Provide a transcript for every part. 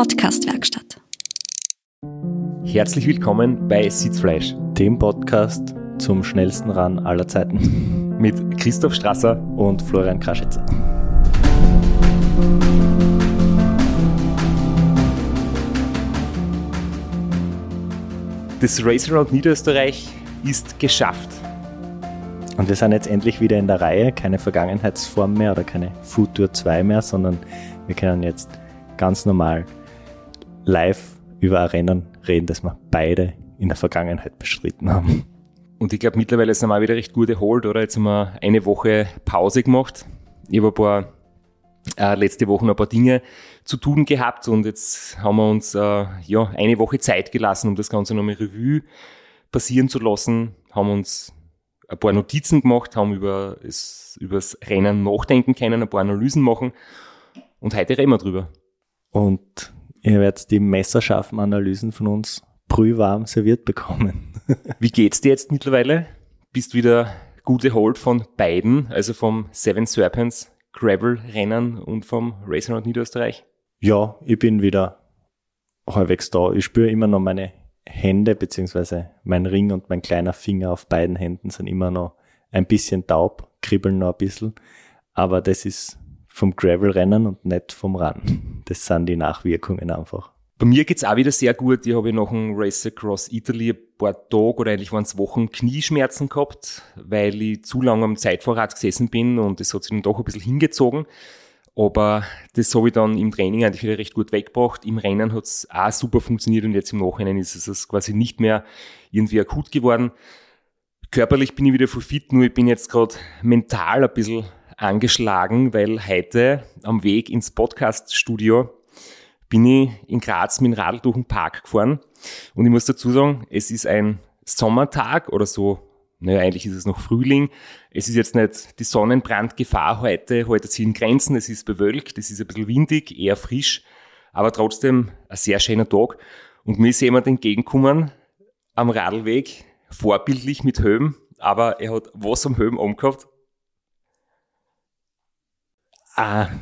Podcastwerkstatt. Herzlich willkommen bei Sitzfleisch, dem Podcast zum schnellsten Ran aller Zeiten. Mit Christoph Strasser und Florian Kraschitzer. Das Race Around Niederösterreich ist geschafft. Und wir sind jetzt endlich wieder in der Reihe, keine Vergangenheitsform mehr oder keine Food Tour 2 mehr, sondern wir können jetzt ganz normal live über ein Rennen reden, das wir beide in der Vergangenheit bestritten haben. Und ich glaube, mittlerweile sind wir wieder recht gut erholt, oder? Jetzt haben wir eine Woche Pause gemacht. Ich habe ein paar, äh, letzte Woche ein paar Dinge zu tun gehabt und jetzt haben wir uns äh, ja, eine Woche Zeit gelassen, um das Ganze nochmal Revue passieren zu lassen, haben uns ein paar Notizen gemacht, haben über das, über das Rennen nachdenken können, ein paar Analysen machen und heute reden wir drüber. Und ihr werdet die messerscharfen Analysen von uns brühwarm serviert bekommen. Wie geht's dir jetzt mittlerweile? Bist wieder gut erholt von beiden, also vom Seven Serpents Gravel-Rennen und vom Racing Around Niederösterreich? Ja, ich bin wieder halbwegs da. Ich spüre immer noch meine Hände, beziehungsweise mein Ring und mein kleiner Finger auf beiden Händen sind immer noch ein bisschen taub, kribbeln noch ein bisschen. Aber das ist vom Gravel-Rennen und nicht vom Run. Das sind die Nachwirkungen einfach. Bei mir geht's auch wieder sehr gut. Ich habe nach dem Race Across Italy ein paar Tage oder eigentlich waren es Wochen Knieschmerzen gehabt, weil ich zu lange am Zeitvorrat gesessen bin und es hat sich dann doch ein bisschen hingezogen. Aber das habe ich dann im Training eigentlich wieder recht gut weggebracht. Im Rennen hat es auch super funktioniert und jetzt im Nachhinein ist es quasi nicht mehr irgendwie akut geworden. Körperlich bin ich wieder voll fit, nur ich bin jetzt gerade mental ein bisschen angeschlagen, weil heute am Weg ins Podcast-Studio bin ich in Graz mit dem Radl durch den Park gefahren. Und ich muss dazu sagen, es ist ein Sommertag oder so naja, eigentlich ist es noch Frühling. Es ist jetzt nicht die Sonnenbrandgefahr heute, heute ziehen Grenzen, es ist bewölkt, es ist ein bisschen windig, eher frisch, aber trotzdem ein sehr schöner Tag. Und mir ist jemand entgegengekommen am Radlweg, vorbildlich mit Helm, aber er hat was am Helm umgehabt? Ah.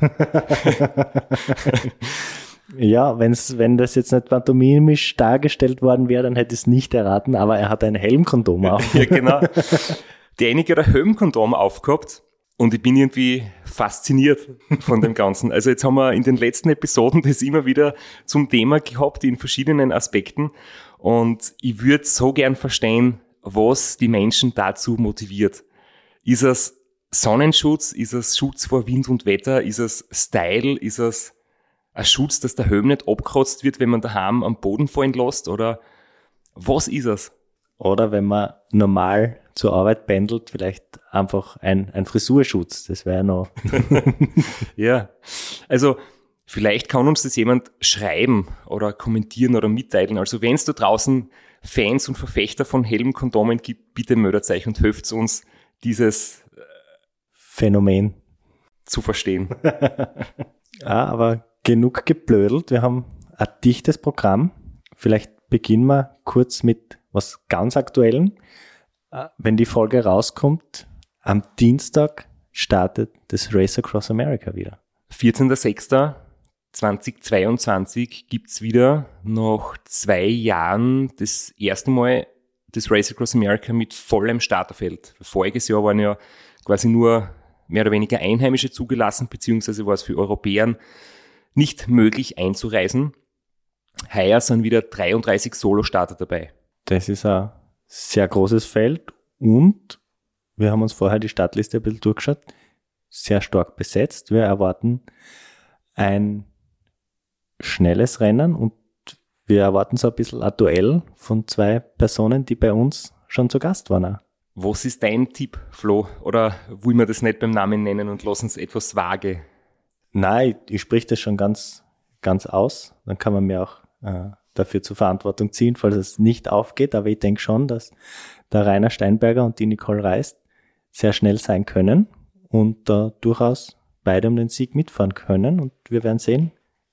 Ja, wenn's, wenn das jetzt nicht pantomimisch dargestellt worden wäre, dann hätte ich es nicht erraten, aber er hat ein Helmkondom auf. ja, genau. Derjenige hat ein Helmkondom aufgehabt und ich bin irgendwie fasziniert von dem Ganzen. Also jetzt haben wir in den letzten Episoden das immer wieder zum Thema gehabt in verschiedenen Aspekten und ich würde so gern verstehen, was die Menschen dazu motiviert. Ist es Sonnenschutz? Ist es Schutz vor Wind und Wetter? Ist es Style? Ist es ein Schutz, dass der Helm nicht abkratzt wird, wenn man daheim am Boden fallen lässt? Oder was ist es? Oder wenn man normal zur Arbeit pendelt, vielleicht einfach ein, ein Frisurschutz. Das wäre noch. ja. Also, vielleicht kann uns das jemand schreiben oder kommentieren oder mitteilen. Also, wenn es da draußen Fans und Verfechter von Helmkondomen gibt, bitte meldet euch und hilft uns, dieses Phänomen zu verstehen. ja, aber genug geblödelt. Wir haben ein dichtes Programm. Vielleicht beginnen wir kurz mit was ganz Aktuellem. Äh, wenn die Folge rauskommt, am Dienstag startet das Race Across America wieder. 14.06.2022 gibt's wieder nach zwei Jahren das erste Mal das Race Across America mit vollem Starterfeld. Voriges Jahr waren ja quasi nur mehr oder weniger Einheimische zugelassen, beziehungsweise war es für Europäern nicht möglich einzureisen. Heuer sind wieder 33 Solo-Starter dabei. Das ist ein sehr großes Feld und wir haben uns vorher die Startliste ein bisschen durchgeschaut. Sehr stark besetzt. Wir erwarten ein schnelles Rennen und wir erwarten so ein bisschen ein Duell von zwei Personen, die bei uns schon zu Gast waren. Was ist dein Tipp, Flo? Oder will man das nicht beim Namen nennen und lassen es etwas vage? Nein, ich, ich sprich das schon ganz, ganz aus. Dann kann man mir auch äh, dafür zur Verantwortung ziehen, falls es nicht aufgeht. Aber ich denke schon, dass der Rainer Steinberger und die Nicole Reist sehr schnell sein können und äh, durchaus beide um den Sieg mitfahren können. Und wir werden sehen,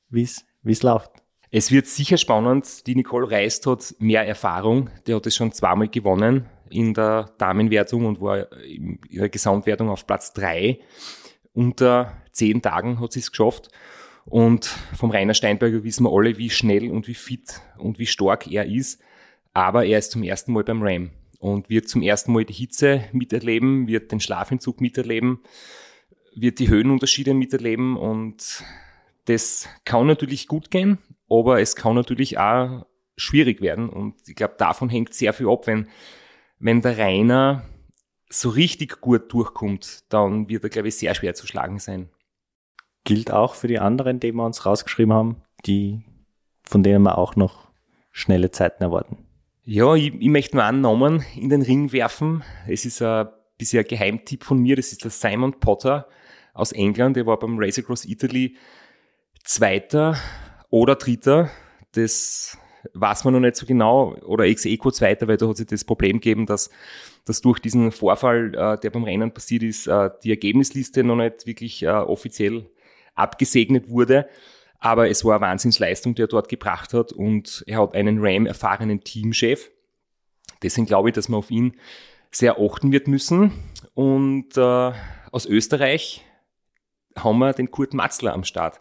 wie es läuft. Es wird sicher spannend. Die Nicole Reist hat mehr Erfahrung. Die hat es schon zweimal gewonnen in der Damenwertung und war in der Gesamtwertung auf Platz drei unter zehn Tagen hat sie es geschafft. Und vom Rainer Steinberger wissen wir alle, wie schnell und wie fit und wie stark er ist. Aber er ist zum ersten Mal beim Ram und wird zum ersten Mal die Hitze miterleben, wird den Schlafentzug miterleben, wird die Höhenunterschiede miterleben und das kann natürlich gut gehen, aber es kann natürlich auch schwierig werden und ich glaube, davon hängt sehr viel ab, wenn, wenn der Rainer so richtig gut durchkommt, dann wird er, glaube ich, sehr schwer zu schlagen sein. Gilt auch für die anderen, die wir uns rausgeschrieben haben, die, von denen wir auch noch schnelle Zeiten erwarten. Ja, ich, ich möchte nur einen Namen in den Ring werfen. Es ist ein bisher Geheimtipp von mir, das ist der Simon Potter aus England, der war beim Race Across Italy Zweiter oder Dritter. Das weiß man noch nicht so genau. Oder ex-eco Zweiter, weil da hat sich das Problem gegeben, dass, dass durch diesen Vorfall, äh, der beim Rennen passiert ist, äh, die Ergebnisliste noch nicht wirklich äh, offiziell abgesegnet wurde. Aber es war eine Wahnsinnsleistung, die er dort gebracht hat und er hat einen Ram-erfahrenen Teamchef. Deswegen glaube ich, dass man auf ihn sehr achten wird müssen. Und äh, aus Österreich haben wir den Kurt Matzler am Start,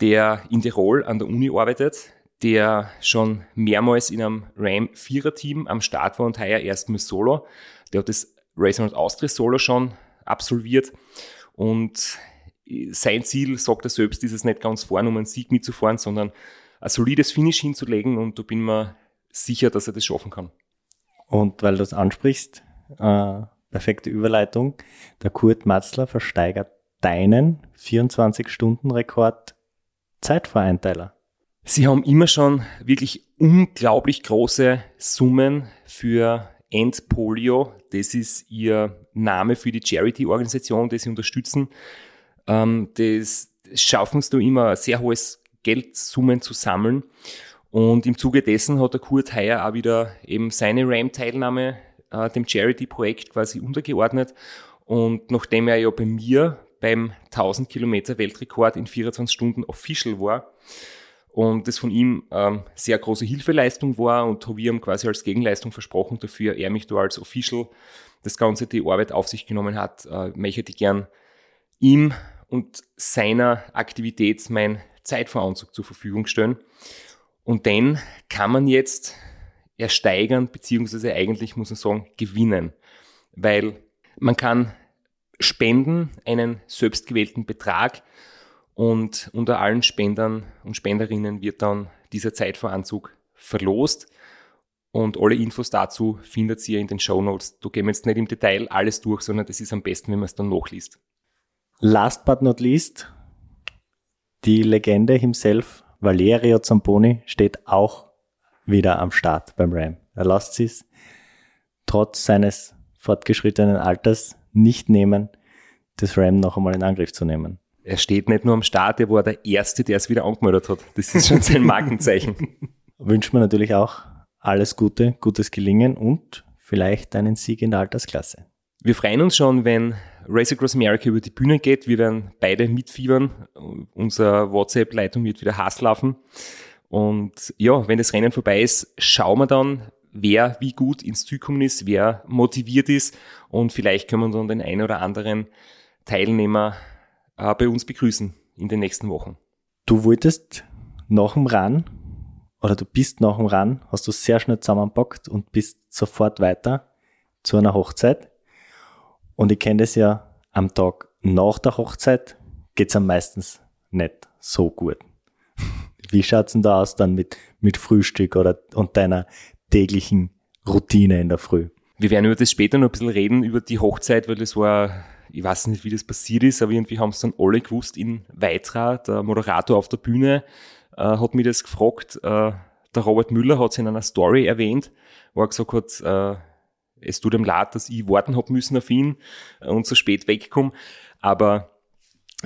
der in Tirol an der Uni arbeitet, der schon mehrmals in einem Ram-Vierer-Team am Start war und heuer erstmals Solo. Der hat das Racing Austria Solo schon absolviert und sein Ziel, sagt er selbst, ist es nicht ganz vorne, um einen Sieg mitzufahren, sondern ein solides Finish hinzulegen und da bin mir sicher, dass er das schaffen kann. Und weil du das ansprichst, äh, perfekte Überleitung, der Kurt Matzler versteigert deinen 24-Stunden-Rekord Zeitvereinteiler. Sie haben immer schon wirklich unglaublich große Summen für End Polio. Das ist ihr Name für die Charity-Organisation, die sie unterstützen. Ähm, das schaffen sie immer sehr hohes Geldsummen zu sammeln. Und im Zuge dessen hat der Kurt Heyer auch wieder eben seine RAM-Teilnahme äh, dem Charity-Projekt quasi untergeordnet. Und nachdem er ja bei mir beim 1000 Kilometer Weltrekord in 24 Stunden official war und das von ihm ähm, sehr große Hilfeleistung war und habe ihm quasi als Gegenleistung versprochen dafür, er mich da als official das Ganze die Arbeit auf sich genommen hat, äh, möchte ich gern ihm und seiner Aktivität mein Zeitvoranzug zur Verfügung stellen. Und den kann man jetzt ersteigern, beziehungsweise eigentlich muss man sagen, gewinnen. Weil man kann spenden, einen selbstgewählten Betrag und unter allen Spendern und Spenderinnen wird dann dieser Zeitvoranzug verlost. Und alle Infos dazu findet ihr in den Show Notes. Du gehen jetzt nicht im Detail alles durch, sondern das ist am besten, wenn man es dann nachliest. Last but not least, die Legende himself, Valerio Zamponi, steht auch wieder am Start beim Ram. Er lässt es trotz seines fortgeschrittenen Alters nicht nehmen, das Ram noch einmal in Angriff zu nehmen. Er steht nicht nur am Start, er war der Erste, der es wieder angemeldet hat. Das ist schon sein Markenzeichen. Wünscht man natürlich auch alles Gute, gutes Gelingen und vielleicht einen Sieg in der Altersklasse. Wir freuen uns schon, wenn Race Across America über die Bühne geht. Wir werden beide mitfiebern. Unsere WhatsApp-Leitung wird wieder Hass laufen. Und ja, wenn das Rennen vorbei ist, schauen wir dann, wer wie gut ins Ziel gekommen ist, wer motiviert ist und vielleicht können wir dann den einen oder anderen Teilnehmer äh, bei uns begrüßen in den nächsten Wochen. Du wolltest nach dem Run oder du bist nach dem Run, hast du sehr schnell zusammenpackt und bist sofort weiter zu einer Hochzeit. Und ich kenne das ja, am Tag nach der Hochzeit geht's am meistens nicht so gut. Wie schaut's denn da aus dann mit, mit Frühstück oder und deiner täglichen Routine in der Früh? Wir werden über das später noch ein bisschen reden, über die Hochzeit, weil das war, ich weiß nicht, wie das passiert ist, aber irgendwie haben es dann alle gewusst in Weitra, der Moderator auf der Bühne, äh, hat mir das gefragt, äh, der Robert Müller hat es in einer Story erwähnt, wo er gesagt hat, äh, es tut ihm leid, dass ich warten hab müssen auf ihn und so spät wegkomme. Aber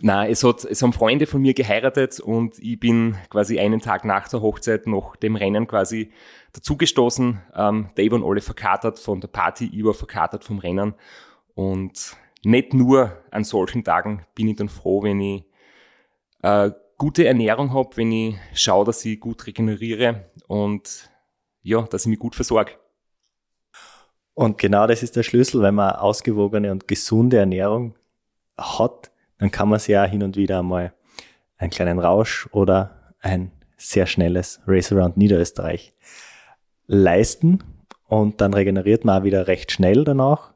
na, es hat, es haben Freunde von mir geheiratet und ich bin quasi einen Tag nach der Hochzeit noch dem Rennen quasi dazugestoßen. Ähm, Dave und alle verkatert von der Party, ich war verkatert vom Rennen und nicht nur an solchen Tagen bin ich dann froh, wenn ich äh, gute Ernährung habe, wenn ich schaue, dass ich gut regeneriere und ja, dass ich mich gut versorge. Und genau das ist der Schlüssel, wenn man ausgewogene und gesunde Ernährung hat, dann kann man sich ja hin und wieder einmal einen kleinen Rausch oder ein sehr schnelles Race Around Niederösterreich leisten. Und dann regeneriert man auch wieder recht schnell danach.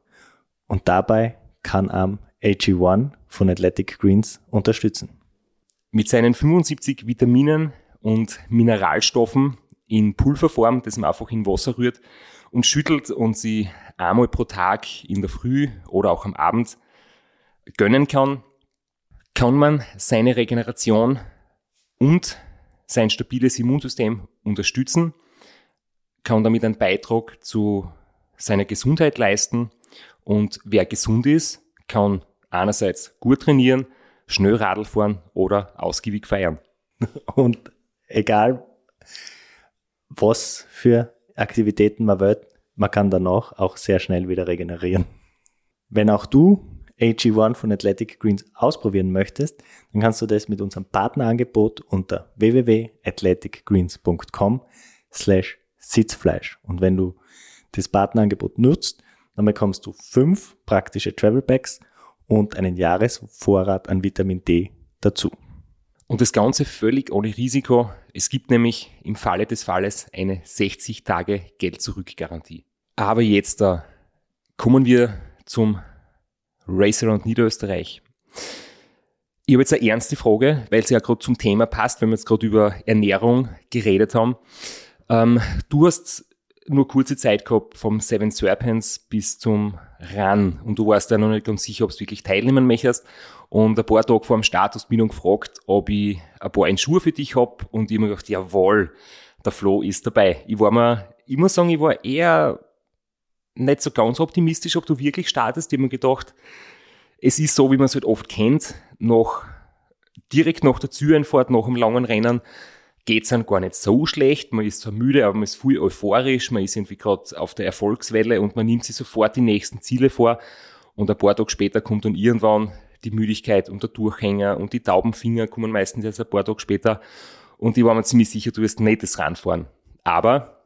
Und dabei kann am AG1 von Athletic Greens unterstützen. Mit seinen 75 Vitaminen und Mineralstoffen in Pulverform, das man einfach in Wasser rührt und schüttelt und sie einmal pro Tag in der Früh oder auch am Abend gönnen kann, kann man seine Regeneration und sein stabiles Immunsystem unterstützen, kann damit einen Beitrag zu seiner Gesundheit leisten und wer gesund ist, kann einerseits gut trainieren, schnell Radl fahren oder ausgiebig feiern. Und egal, was für Aktivitäten man wählt, man kann danach auch sehr schnell wieder regenerieren. Wenn auch du AG1 von Athletic Greens ausprobieren möchtest, dann kannst du das mit unserem Partnerangebot unter www.athleticgreens.com slash Sitzfleisch. Und wenn du das Partnerangebot nutzt, dann bekommst du fünf praktische Travel Packs und einen Jahresvorrat an Vitamin D dazu. Und das Ganze völlig ohne Risiko. Es gibt nämlich im Falle des Falles eine 60 Tage Geld-Zurück-Garantie. Aber jetzt da kommen wir zum Race Around Niederösterreich. Ich habe jetzt eine ernste Frage, weil sie ja gerade zum Thema passt, wenn wir jetzt gerade über Ernährung geredet haben. Ähm, du hast nur kurze Zeit gehabt vom Seven Serpents bis zum Run und du warst ja noch nicht ganz sicher, ob du wirklich teilnehmen möchtest. Und ein paar Tage vor dem Start hast du mich noch gefragt, ob ich ein paar Schuhe für dich hab und ich habe mir gedacht, jawohl, der Flo ist dabei. Ich war mir, ich muss sagen, ich war eher nicht so ganz optimistisch, ob du wirklich startest. Ich habe mir gedacht, es ist so, wie man es halt oft kennt, noch direkt nach der Züreinfahrt, nach einem langen Rennen, geht es einem gar nicht so schlecht. Man ist zwar müde, aber man ist viel euphorisch, man ist irgendwie gerade auf der Erfolgswelle und man nimmt sich sofort die nächsten Ziele vor. Und ein paar Tage später kommt dann irgendwann die Müdigkeit und der Durchhänger und die Taubenfinger kommen meistens erst ein paar Tage später. Und ich war mir ziemlich sicher, du wirst nicht das Rand fahren. Aber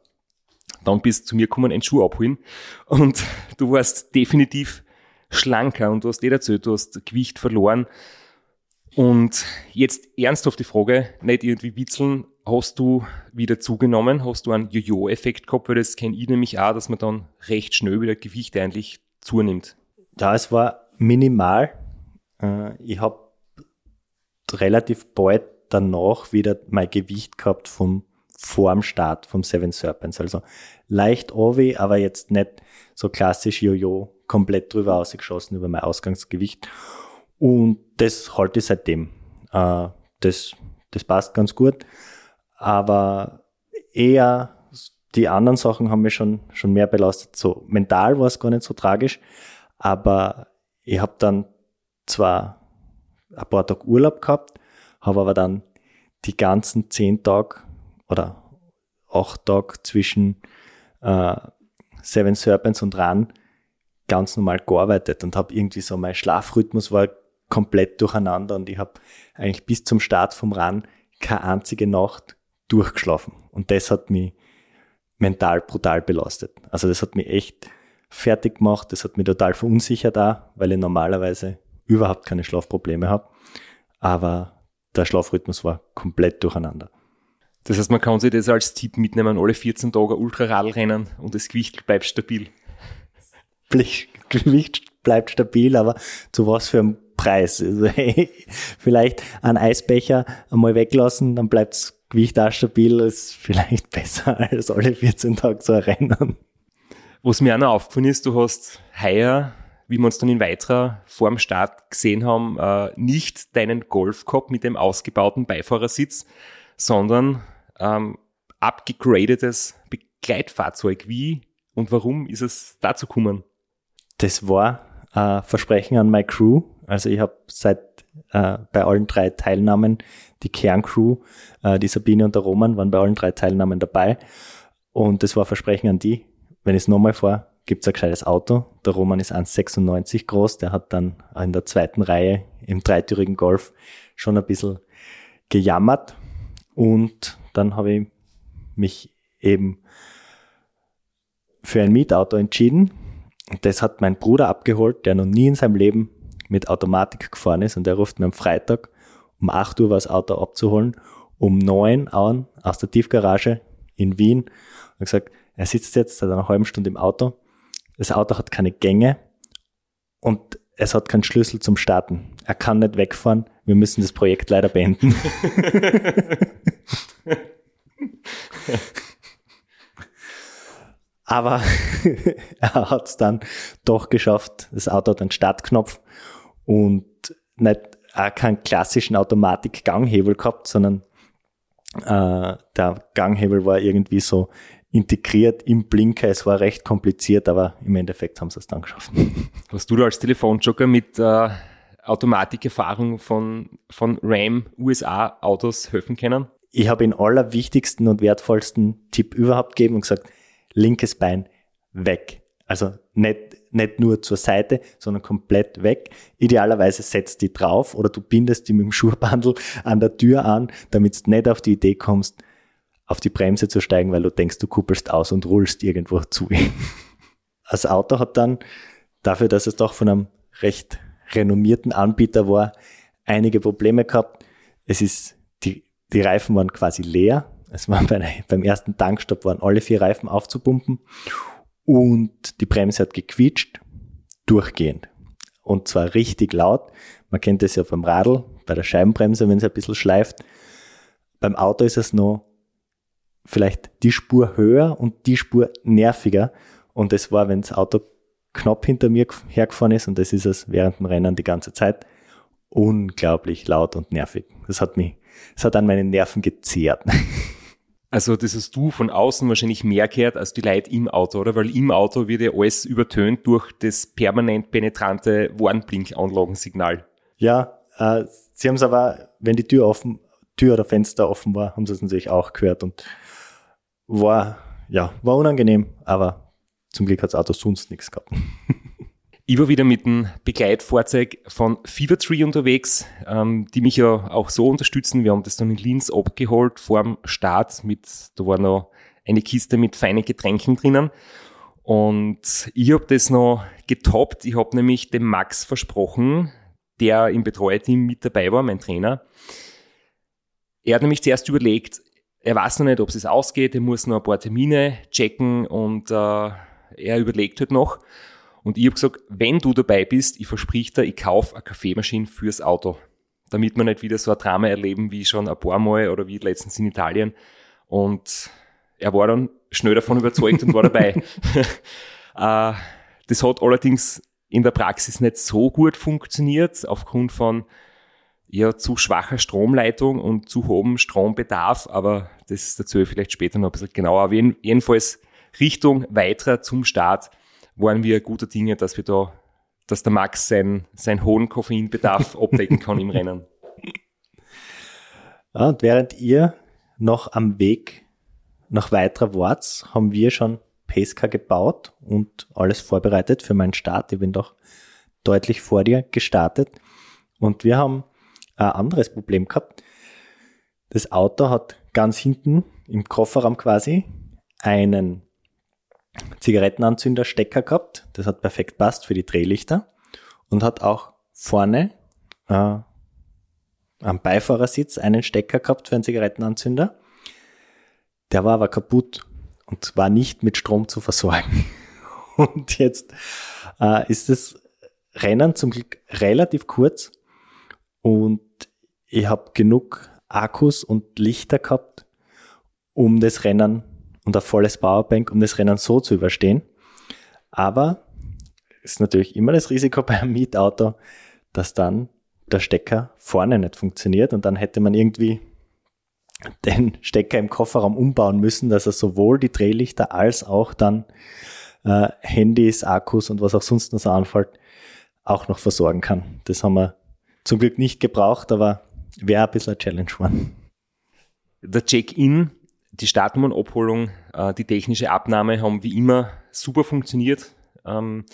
dann bist du zu mir gekommen, einen Schuh abholen und du warst definitiv schlanker und du hast eh erzählt, du hast Gewicht verloren. Und jetzt ernsthaft die Frage, nicht irgendwie witzeln, hast du wieder zugenommen? Hast du einen Jojo-Effekt gehabt? Weil das kenne ich nämlich auch, dass man dann recht schnell wieder Gewicht eigentlich zunimmt. Ja, es war minimal. Äh, ich habe relativ bald danach wieder mein Gewicht gehabt vom vorm Start vom Seven Serpents. Also leicht Ovi, aber jetzt nicht so klassisch Jojo, komplett drüber ausgeschossen über mein Ausgangsgewicht. Und das halte ich seitdem. Äh, das, das passt ganz gut. Aber eher die anderen Sachen haben mich schon, schon mehr belastet. So mental war es gar nicht so tragisch, aber ich habe dann zwar ein paar Tage Urlaub gehabt, habe aber dann die ganzen zehn Tage oder acht Tage zwischen äh, Seven Serpents und Run ganz normal gearbeitet und habe irgendwie so mein Schlafrhythmus war komplett durcheinander und ich habe eigentlich bis zum Start vom Run keine einzige Nacht durchgeschlafen und das hat mich mental brutal belastet. Also das hat mich echt fertig gemacht, das hat mich total verunsichert da, weil ich normalerweise überhaupt keine Schlafprobleme habe, aber der Schlafrhythmus war komplett durcheinander. Das heißt, man kann sich das als Tipp mitnehmen, alle 14 Tage Ultraradl rennen und das Gewicht bleibt stabil. Gewicht bleibt stabil, aber zu was für einem Preis? Also, hey, vielleicht einen Eisbecher einmal weglassen, dann bleibt das Gewicht auch stabil, ist vielleicht besser als alle 14 Tage zu rennen. Was mir auch noch aufgefallen ist, du hast heuer, wie wir uns dann in weiterer vor dem Start gesehen haben, äh, nicht deinen Golf gehabt mit dem ausgebauten Beifahrersitz, sondern ähm, abgegradetes Begleitfahrzeug. Wie und warum ist es dazu gekommen? Das war äh, Versprechen an meine Crew. Also ich habe seit äh, bei allen drei Teilnahmen die Kerncrew, äh, die Sabine und der Roman waren bei allen drei Teilnahmen dabei. Und das war Versprechen an die. Wenn ich es nochmal fahre, gibt es ein gescheites Auto. Der Roman ist 1,96 groß. Der hat dann in der zweiten Reihe im dreitürigen Golf schon ein bisschen gejammert. Und dann habe ich mich eben für ein Mietauto entschieden. Und das hat mein Bruder abgeholt, der noch nie in seinem Leben mit Automatik gefahren ist. Und der ruft mir am Freitag um 8 Uhr war das Auto abzuholen, um 9 Uhr aus der Tiefgarage in Wien und gesagt, er sitzt jetzt seit einer halben Stunde im Auto, das Auto hat keine Gänge und es hat keinen Schlüssel zum Starten. Er kann nicht wegfahren, wir müssen das Projekt leider beenden. Aber er hat es dann doch geschafft. Das Auto hat einen Startknopf und nicht auch keinen klassischen Automatik-Ganghebel gehabt, sondern äh, der Ganghebel war irgendwie so integriert im Blinker. Es war recht kompliziert, aber im Endeffekt haben sie es dann geschafft. Hast du da als Telefonjoker mit äh, Automatikerfahrung von, von Ram USA Autos helfen können? Ich habe den allerwichtigsten und wertvollsten Tipp überhaupt gegeben und gesagt, linkes Bein weg. Also nicht, nicht nur zur Seite, sondern komplett weg. Idealerweise setzt die drauf oder du bindest die mit dem Schuhbandel an der Tür an, damit du nicht auf die Idee kommst, auf die Bremse zu steigen, weil du denkst, du kuppelst aus und rullst irgendwo zu. Das Auto hat dann, dafür, dass es doch von einem recht renommierten Anbieter war, einige Probleme gehabt. Es ist, die, die Reifen waren quasi leer. Es war bei, beim ersten Tankstopp waren alle vier Reifen aufzupumpen und die Bremse hat gequietscht, durchgehend. Und zwar richtig laut. Man kennt das ja beim Radl, bei der Scheibenbremse, wenn es ein bisschen schleift. Beim Auto ist es noch vielleicht die Spur höher und die Spur nerviger. Und das war, wenn das Auto knapp hinter mir hergefahren ist, und das ist es während dem Rennen die ganze Zeit, unglaublich laut und nervig. Das hat mich, das hat an meinen Nerven gezehrt. Also das hast du von außen wahrscheinlich mehr gehört als die Leute im Auto, oder? Weil im Auto wird ja alles übertönt durch das permanent penetrante Warnblinkanlagensignal. Ja, äh, sie haben es aber, wenn die Tür offen, Tür oder Fenster offen war, haben sie es natürlich auch gehört und war, ja, war unangenehm, aber zum Glück hat das Auto sonst nichts gehabt. Ich war wieder mit einem Begleitfahrzeug von Fevertree unterwegs, ähm, die mich ja auch so unterstützen. Wir haben das dann in Linz abgeholt vor dem Start mit, da war noch eine Kiste mit feinen Getränken drinnen. Und ich habe das noch getoppt. Ich habe nämlich dem Max versprochen, der im Betreuerteam mit dabei war, mein Trainer. Er hat nämlich zuerst überlegt, er weiß noch nicht, ob es ausgeht, er muss noch ein paar Termine checken und äh, er überlegt halt noch. Und ich habe gesagt, wenn du dabei bist, ich versprich dir, ich kaufe eine Kaffeemaschine fürs Auto. Damit wir nicht wieder so ein Drama erleben wie schon ein paar Mal oder wie letztens in Italien. Und er war dann schnell davon überzeugt und war dabei. äh, das hat allerdings in der Praxis nicht so gut funktioniert, aufgrund von ja, zu schwacher Stromleitung und zu hohem Strombedarf, aber das dazu vielleicht später noch ein bisschen genauer. Aber jedenfalls Richtung weiterer zum Start waren wir guter Dinge, dass wir da, dass der Max sein, sein hohen Koffeinbedarf abdecken kann im Rennen. Ja, und während ihr noch am Weg nach weiterer Warts, haben wir schon Pesca gebaut und alles vorbereitet für meinen Start. Ich bin doch deutlich vor dir gestartet. Und wir haben ein anderes Problem gehabt. Das Auto hat ganz hinten im Kofferraum quasi einen Zigarettenanzünder-Stecker gehabt. Das hat perfekt passt für die Drehlichter und hat auch vorne äh, am Beifahrersitz einen Stecker gehabt für einen Zigarettenanzünder. Der war aber kaputt und war nicht mit Strom zu versorgen. Und jetzt äh, ist das Rennen zum Glück relativ kurz und ich habe genug Akkus und Lichter gehabt, um das Rennen und ein volles Powerbank, um das Rennen so zu überstehen. Aber ist natürlich immer das Risiko bei einem Mietauto, dass dann der Stecker vorne nicht funktioniert und dann hätte man irgendwie den Stecker im Kofferraum umbauen müssen, dass er sowohl die Drehlichter als auch dann äh, Handys, Akkus und was auch sonst noch so anfällt, auch noch versorgen kann. Das haben wir zum Glück nicht gebraucht, aber wäre ein bisschen eine Challenge geworden. Der Check-in die Startnummernabholung, äh, die technische Abnahme haben wie immer super funktioniert. Ähm,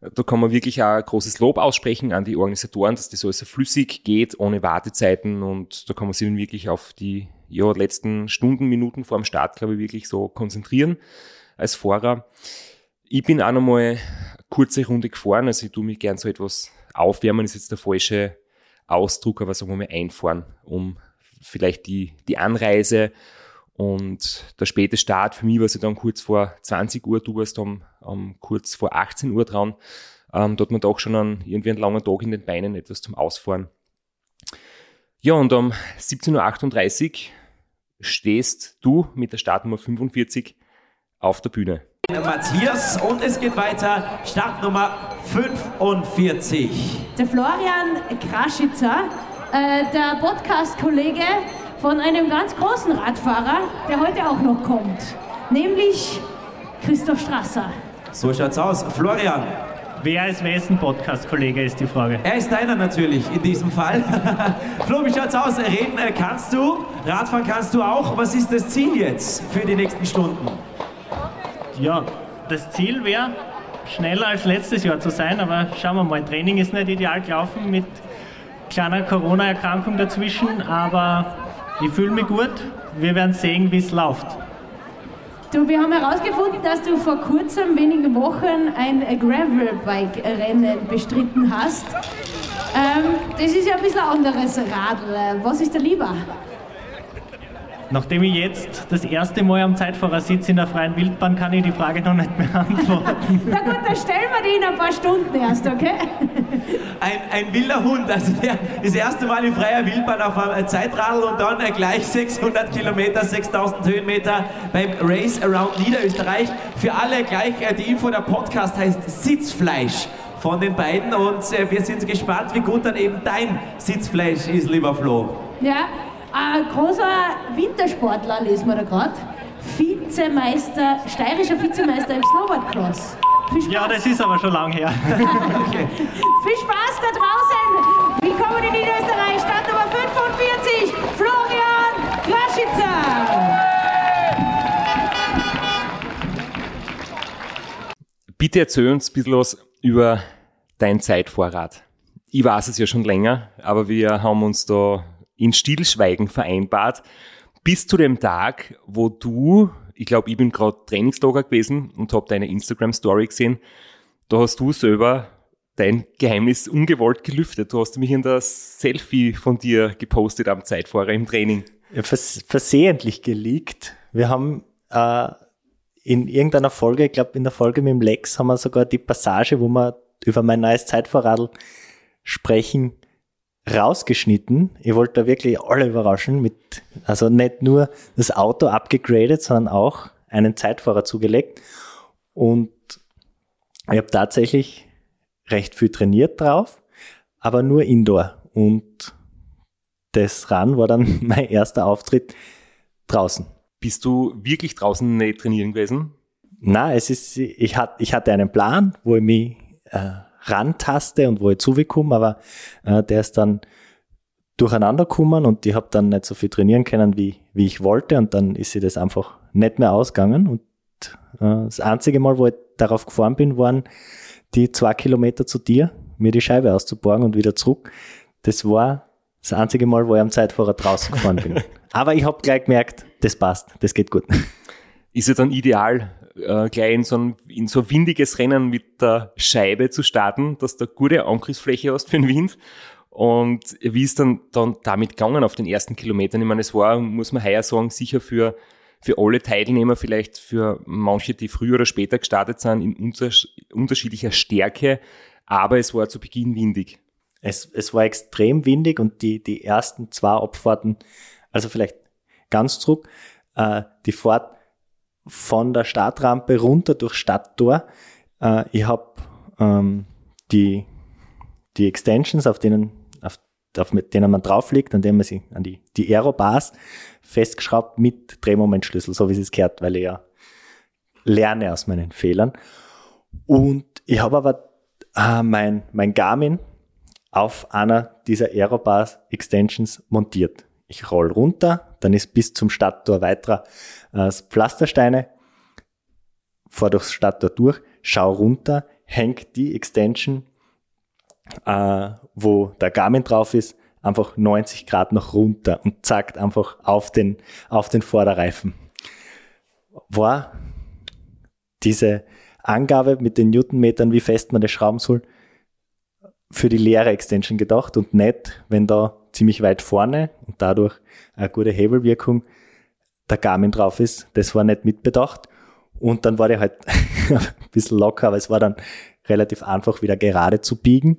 da kann man wirklich auch großes Lob aussprechen an die Organisatoren, dass das alles so flüssig geht, ohne Wartezeiten und da kann man sich wirklich auf die ja, letzten Stunden, Minuten vor dem Start, glaube ich, wirklich so konzentrieren als Fahrer. Ich bin auch nochmal kurze Runde gefahren, also ich tue mich gern so etwas aufwärmen, ist jetzt der falsche Ausdruck, aber sagen wir mal einfahren, um vielleicht die, die Anreise und der späte Start, für mich war es dann kurz vor 20 Uhr, du warst um, um kurz vor 18 Uhr dran. Ähm, da hat man doch schon einen, irgendwie einen langen Tag in den Beinen, etwas zum Ausfahren. Ja, und um 17.38 Uhr stehst du mit der Startnummer 45 auf der Bühne. Matthias und es geht weiter. Startnummer 45. Der Florian Kraschitzer, äh, der Podcast-Kollege von einem ganz großen Radfahrer, der heute auch noch kommt, nämlich Christoph Strasser. So schaut's aus. Florian. Wer ist wessen Podcast-Kollege, ist die Frage. Er ist deiner natürlich in diesem Fall. Flo, wie schaut's aus? Reden kannst du, Radfahren kannst du auch. Was ist das Ziel jetzt für die nächsten Stunden? Ja, das Ziel wäre, schneller als letztes Jahr zu sein, aber schauen wir mal, Training ist nicht ideal gelaufen mit kleiner Corona-Erkrankung dazwischen, aber ich fühle mich gut. Wir werden sehen, wie es läuft. Du, wir haben herausgefunden, dass du vor kurzem, wenigen Wochen, ein Gravelbike-Rennen bestritten hast. Ähm, das ist ja ein bisschen anderes Radl. Was ist da lieber? Nachdem ich jetzt das erste Mal am Zeitfahrer sitze in der freien Wildbahn, kann ich die Frage noch nicht beantworten. Na gut, dann stellen wir die in ein paar Stunden erst, okay? Ein, ein wilder Hund, also der das erste Mal in freier Wildbahn auf einem Zeitradl und dann gleich 600 Kilometer, 6000 Höhenmeter beim Race Around Niederösterreich. Für alle gleich äh, die Info, der Podcast heißt Sitzfleisch von den beiden und äh, wir sind gespannt, wie gut dann eben dein Sitzfleisch ist, lieber Flo. Ja, ein großer Wintersportler, lesen wir da gerade. Vizemeister, steirischer Vizemeister im Snowboardcross. Viel Spaß. Ja, das ist aber schon lang her. Viel Spaß da draußen. Willkommen in Niederösterreich, Startnummer 45, Florian Kraschitzer. Bitte erzähl uns ein bisschen was über dein Zeitvorrat. Ich weiß es ja schon länger, aber wir haben uns da in Stillschweigen vereinbart, bis zu dem Tag, wo du, ich glaube, ich bin gerade Trainingslager gewesen und habe deine Instagram-Story gesehen, da hast du selber dein Geheimnis ungewollt gelüftet. Du hast mich in das Selfie von dir gepostet am Zeitfahrer im Training. Ja, vers versehentlich geleakt. Wir haben äh, in irgendeiner Folge, ich glaube in der Folge mit dem Lex, haben wir sogar die Passage, wo wir über mein neues Zeitvorradl sprechen, rausgeschnitten. Ich wollte da wirklich alle überraschen mit, also nicht nur das Auto abgegradet, sondern auch einen Zeitfahrer zugelegt. Und ich habe tatsächlich recht viel trainiert drauf, aber nur Indoor. Und das Run war dann mein erster Auftritt draußen. Bist du wirklich draußen nicht trainieren gewesen? Na, es ist, ich, hat, ich hatte einen Plan, wo ich mich äh, rantaste und wo ich zugekommen, aber äh, der ist dann durcheinander gekommen und ich habe dann nicht so viel trainieren können, wie, wie ich wollte und dann ist sie das einfach nicht mehr ausgegangen und äh, das einzige Mal, wo ich darauf gefahren bin, waren die zwei Kilometer zu dir, mir die Scheibe auszuborgen und wieder zurück. Das war das einzige Mal, wo ich am Zeitfahrer draußen gefahren bin. Aber ich habe gleich gemerkt, das passt, das geht gut. Ist es dann ideal, äh, gleich in so, ein, in so windiges Rennen mit der Scheibe zu starten, dass du eine gute Angriffsfläche hast für den Wind? Und wie ist dann, dann damit gegangen auf den ersten Kilometern? Ich meine, es war, muss man heuer sagen, sicher für, für alle Teilnehmer, vielleicht für manche, die früher oder später gestartet sind, in unterschiedlicher Stärke, aber es war zu Beginn windig. Es, es war extrem windig und die, die ersten zwei Abfahrten, also vielleicht ganz zurück, äh, die Fahrt von der Startrampe runter durch Stadttor. Äh, ich habe ähm, die, die Extensions, auf denen, auf, auf mit denen man drauf liegt, an denen man sie an die, die Aerobars festgeschraubt mit Drehmomentschlüssel, so wie es gehört, weil ich ja lerne aus meinen Fehlern. Und ich habe aber äh, mein, mein Garmin auf einer dieser Aerobars Extensions montiert. Ich roll runter, dann ist bis zum Stadttor weiterer äh, Pflastersteine, fahr durchs Stadttor durch, schau runter, hängt die Extension, äh, wo der Garmin drauf ist, einfach 90 Grad noch runter und zackt einfach auf den, auf den Vorderreifen. War diese Angabe mit den Newtonmetern, wie fest man das schrauben soll, für die leere Extension gedacht und nicht, wenn da ziemlich weit vorne und dadurch eine gute Hebelwirkung der Garmin drauf ist. Das war nicht mitbedacht. Und dann war der halt ein bisschen locker, aber es war dann relativ einfach wieder gerade zu biegen.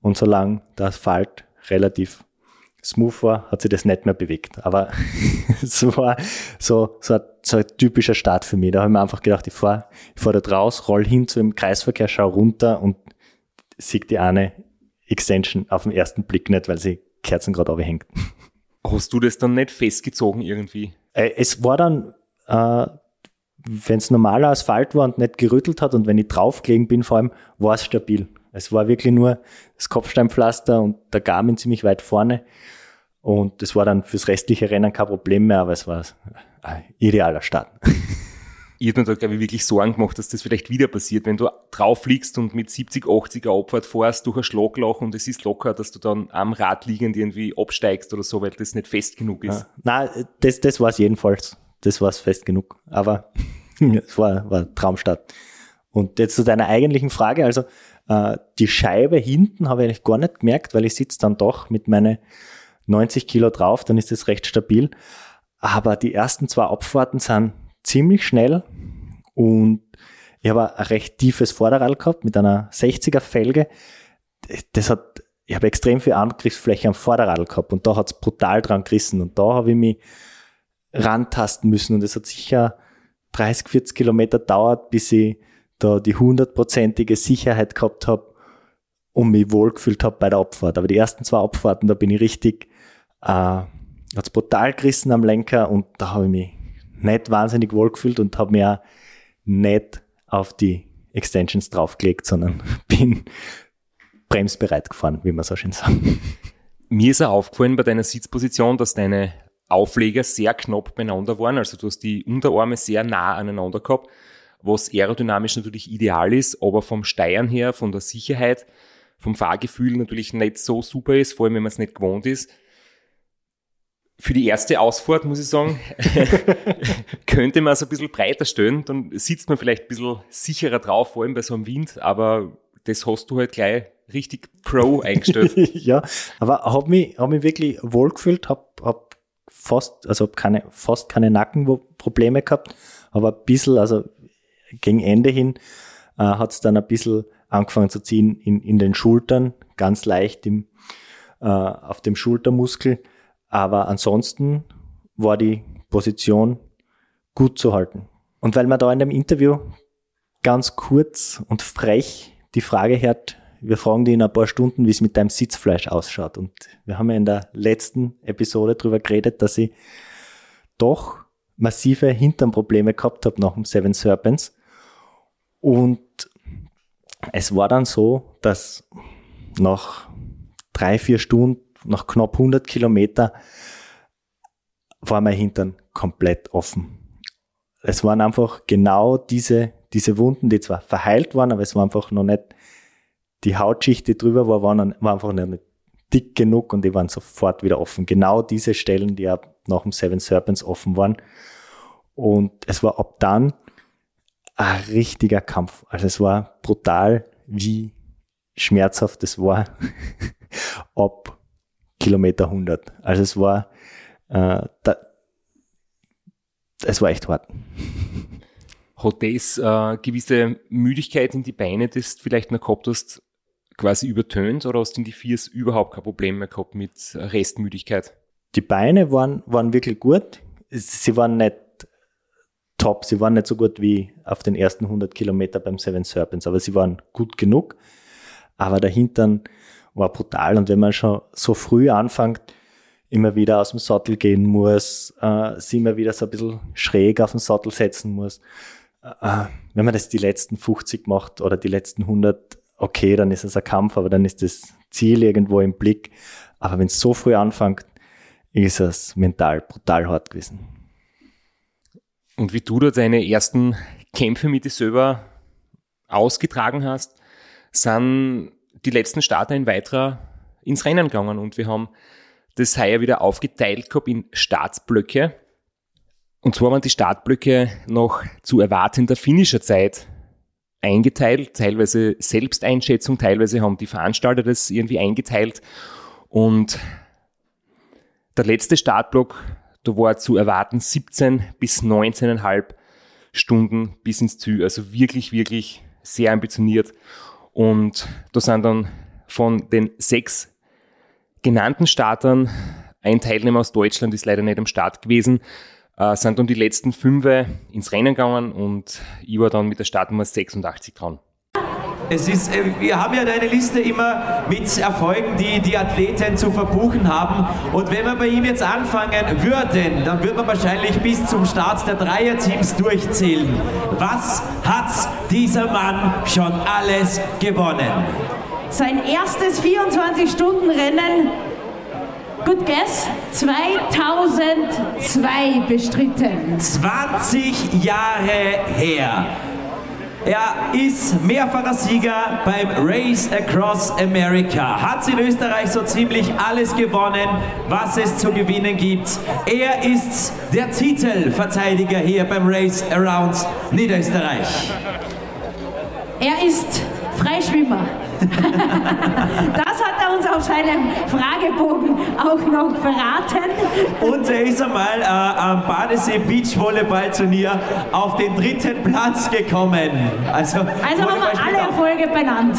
Und solange der Asphalt relativ smooth war, hat sich das nicht mehr bewegt. Aber es war so, so, ein, so ein typischer Start für mich. Da habe ich mir einfach gedacht, ich fahre ich fahr da raus, roll hin zu dem Kreisverkehr, schau runter und sieg die eine Extension auf den ersten Blick nicht, weil sie Kerzen gerade hängt. Hast du das dann nicht festgezogen irgendwie? Äh, es war dann, äh, wenn es normaler Asphalt war und nicht gerüttelt hat und wenn ich draufgelegen bin vor allem, war es stabil. Es war wirklich nur das Kopfsteinpflaster und der Garmin ziemlich weit vorne. Und das war dann fürs restliche Rennen kein Problem mehr, aber es war ein idealer Start. Ich hätte mir da, glaube ich, wirklich Sorgen gemacht, dass das vielleicht wieder passiert, wenn du drauf liegst und mit 70, 80er Abfahrt fährst durch ein Schlagloch und es ist locker, dass du dann am Rad liegend irgendwie absteigst oder so, weil das nicht fest genug ist. Ja. Nein, das, das war es jedenfalls. Das war es fest genug. Aber es war, war Traumstart. Und jetzt zu deiner eigentlichen Frage, also äh, die Scheibe hinten habe ich eigentlich gar nicht gemerkt, weil ich sitze dann doch mit meinen 90 Kilo drauf, dann ist das recht stabil. Aber die ersten zwei Abfahrten sind ziemlich schnell und ich habe ein recht tiefes Vorderrad gehabt mit einer 60er Felge. Das hat, ich habe extrem viel Angriffsfläche am Vorderrad gehabt und da hat es brutal dran gerissen und da habe ich mich rantasten müssen und es hat sicher 30, 40 Kilometer dauert, bis ich da die hundertprozentige Sicherheit gehabt habe und mich wohlgefühlt habe bei der Abfahrt. Aber die ersten zwei Abfahrten, da bin ich richtig, äh, hat's brutal gerissen am Lenker und da habe ich mich nicht wahnsinnig wohl gefühlt und habe mir auch nicht auf die Extensions draufgelegt, sondern bin bremsbereit gefahren, wie man so schön sagt. Mir ist auch aufgefallen bei deiner Sitzposition, dass deine Aufleger sehr knapp beieinander waren. Also du hast die Unterarme sehr nah aneinander gehabt, was aerodynamisch natürlich ideal ist, aber vom Steuern her, von der Sicherheit, vom Fahrgefühl natürlich nicht so super ist, vor allem wenn man es nicht gewohnt ist für die erste Ausfahrt, muss ich sagen, könnte man es ein bisschen breiter stellen, dann sitzt man vielleicht ein bisschen sicherer drauf, vor allem bei so einem Wind, aber das hast du halt gleich richtig Pro eingestellt. ja, aber hab mich, hab mich wirklich wohlgefühlt, hab, hab fast, also hab keine, fast keine Nackenprobleme gehabt, aber ein bisschen, also gegen Ende hin äh, hat es dann ein bisschen angefangen zu ziehen in, in den Schultern, ganz leicht im, äh, auf dem Schultermuskel aber ansonsten war die Position gut zu halten. Und weil man da in dem Interview ganz kurz und frech die Frage hört, wir fragen die in ein paar Stunden, wie es mit deinem Sitzfleisch ausschaut. Und wir haben ja in der letzten Episode darüber geredet, dass ich doch massive Hinternprobleme gehabt habe nach dem Seven Serpents. Und es war dann so, dass nach drei, vier Stunden nach knapp 100 Kilometer war mein Hintern komplett offen. Es waren einfach genau diese, diese Wunden, die zwar verheilt waren, aber es war einfach noch nicht, die Hautschicht, die drüber war, war, noch, war einfach noch nicht dick genug und die waren sofort wieder offen. Genau diese Stellen, die ja nach dem Seven Serpents offen waren. Und es war ab dann ein richtiger Kampf. Also es war brutal, wie schmerzhaft es war, ab Kilometer 100. Also es war, äh, da, es war echt hart. Hat das äh, gewisse Müdigkeit in die Beine, das du vielleicht noch gehabt hast, quasi übertönt oder hast du in die Viers überhaupt kein Problem mehr gehabt mit Restmüdigkeit? Die Beine waren, waren wirklich gut. Sie waren nicht top, sie waren nicht so gut wie auf den ersten 100 Kilometer beim Seven Serpents, aber sie waren gut genug. Aber der Hintern, war brutal. Und wenn man schon so früh anfängt, immer wieder aus dem Sattel gehen muss, äh, sich immer wieder so ein bisschen schräg auf den Sattel setzen muss. Äh, wenn man das die letzten 50 macht oder die letzten 100, okay, dann ist es ein Kampf, aber dann ist das Ziel irgendwo im Blick. Aber wenn es so früh anfängt, ist es mental brutal hart gewesen. Und wie du da deine ersten Kämpfe mit dir selber ausgetragen hast, sind die letzten Starter in Weitra ins Rennen gegangen und wir haben das heuer wieder aufgeteilt gehabt in Startblöcke. Und zwar waren die Startblöcke noch zu erwartender finnischer Zeit eingeteilt, teilweise Selbsteinschätzung, teilweise haben die Veranstalter das irgendwie eingeteilt. Und der letzte Startblock, da war zu erwarten 17 bis 19,5 Stunden bis ins Ziel. Also wirklich, wirklich sehr ambitioniert. Und da sind dann von den sechs genannten Startern ein Teilnehmer aus Deutschland ist leider nicht am Start gewesen äh, sind dann die letzten fünf ins Rennen gegangen und ich war dann mit der Startnummer 86 dran. Es ist, äh, wir haben ja eine Liste immer mit Erfolgen, die die Athleten zu verbuchen haben. Und wenn wir bei ihm jetzt anfangen würden, dann würde man wahrscheinlich bis zum Start der Dreierteams durchzählen. Was hat dieser Mann schon alles gewonnen? Sein erstes 24-Stunden-Rennen Good guess. 2002 bestritten. 20 Jahre her. Er ist mehrfacher Sieger beim Race Across America. Hat in Österreich so ziemlich alles gewonnen, was es zu gewinnen gibt. Er ist der Titelverteidiger hier beim Race Around Niederösterreich. Er ist Freischwimmer. das hat er uns auf seinem Fragebogen auch noch verraten. Und er ist einmal äh, am Badesee Beachvolleyball Turnier auf den dritten Platz gekommen. Also, also haben wir alle Erfolge benannt.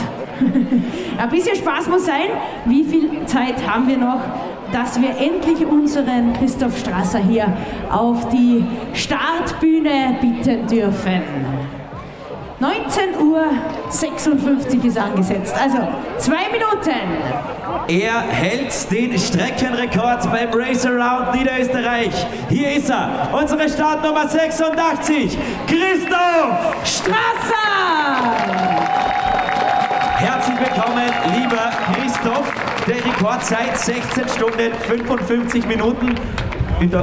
Ein bisschen Spaß muss sein. Wie viel Zeit haben wir noch, dass wir endlich unseren Christoph Strasser hier auf die Startbühne bitten dürfen? 19 Uhr 56 ist angesetzt, also zwei Minuten. Er hält den Streckenrekord beim Race Around Niederösterreich. Hier ist er, unsere Startnummer 86, Christoph Strasser. Herzlich willkommen, lieber Christoph. Der Rekordzeit 16 Stunden 55 Minuten.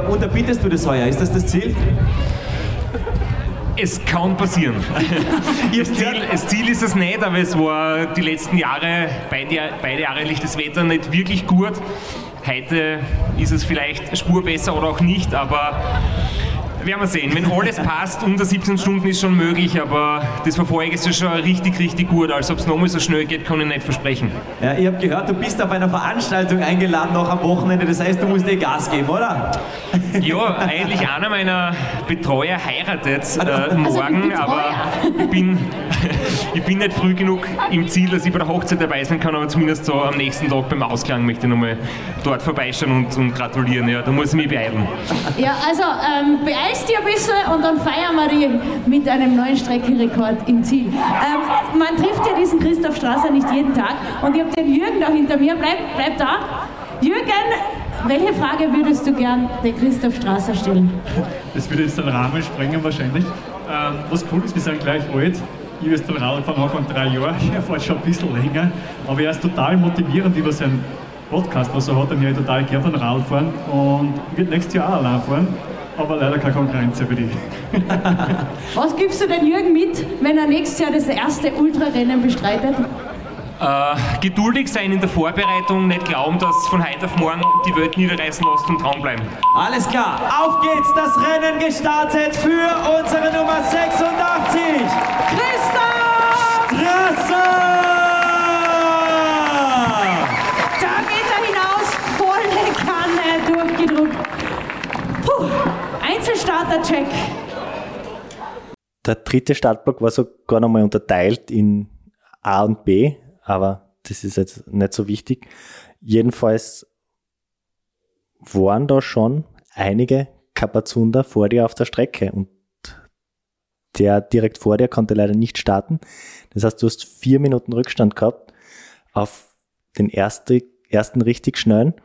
Unterbietest du das heuer? Ist das das Ziel? Es kann passieren. das, Ziel, das, Ziel, ist es nicht, aber es war die letzten Jahre, beide, beide Jahre liegt das Wetter nicht wirklich gut. Heute ist es vielleicht Spur besser oder auch nicht, aber werden wir sehen. Wenn alles passt, unter 17 Stunden ist schon möglich, aber das war voriges Jahr schon richtig, richtig gut. Also ob es nochmal so schnell geht, kann ich nicht versprechen. Ja, ich habe gehört, du bist auf einer Veranstaltung eingeladen noch am Wochenende. Das heißt, du musst dir Gas geben, oder? Ja, eigentlich einer meiner Betreuer heiratet äh, also morgen, also aber ich bin, ich bin nicht früh genug im Ziel, dass ich bei der Hochzeit dabei sein kann, aber zumindest so am nächsten Tag beim Ausklang möchte ich nochmal dort vorbeischauen und, und gratulieren. Ja, da muss ich mich beeilen. Ja, also ähm, beeilst dich ein bisschen und dann feiern wir die mit einem neuen Streckenrekord im Ziel. Ähm, man trifft ja diesen Christoph Strasser nicht jeden Tag und ich habe den Jürgen da hinter mir. Bleib, bleib da. Jürgen, welche Frage würdest du gern den Christoph Strasser stellen? Das würde jetzt den Rahmen sprengen wahrscheinlich. Ähm, was cool ist, wir sind gleich alt. Ich bin jetzt Radl von Anfang drei Jahren, er fährt schon ein bisschen länger. Aber er ist total motivierend über seinen Podcast, was er hat, und ich total gerne von Radl fahren und wird nächstes Jahr auch allein fahren. Aber leider keine Konkurrenz für dich. was gibst du denn Jürgen mit, wenn er nächstes Jahr das erste Ultrarennen bestreitet? Äh, geduldig sein in der Vorbereitung, nicht glauben, dass von heute auf morgen die Welt niederreißen lässt und dranbleiben. Alles klar, auf geht's, das Rennen gestartet für unsere Nummer 86, Christoph Strasser! Da geht er hinaus, volle Kanne durchgedruckt. Puh, Einzelstarter-Check. Der dritte Startblock war sogar nochmal unterteilt in A und B aber das ist jetzt nicht so wichtig. Jedenfalls waren da schon einige Kapazunder vor dir auf der Strecke und der direkt vor dir konnte leider nicht starten. Das heißt, du hast vier Minuten Rückstand gehabt auf den ersten, ersten richtig schnellen.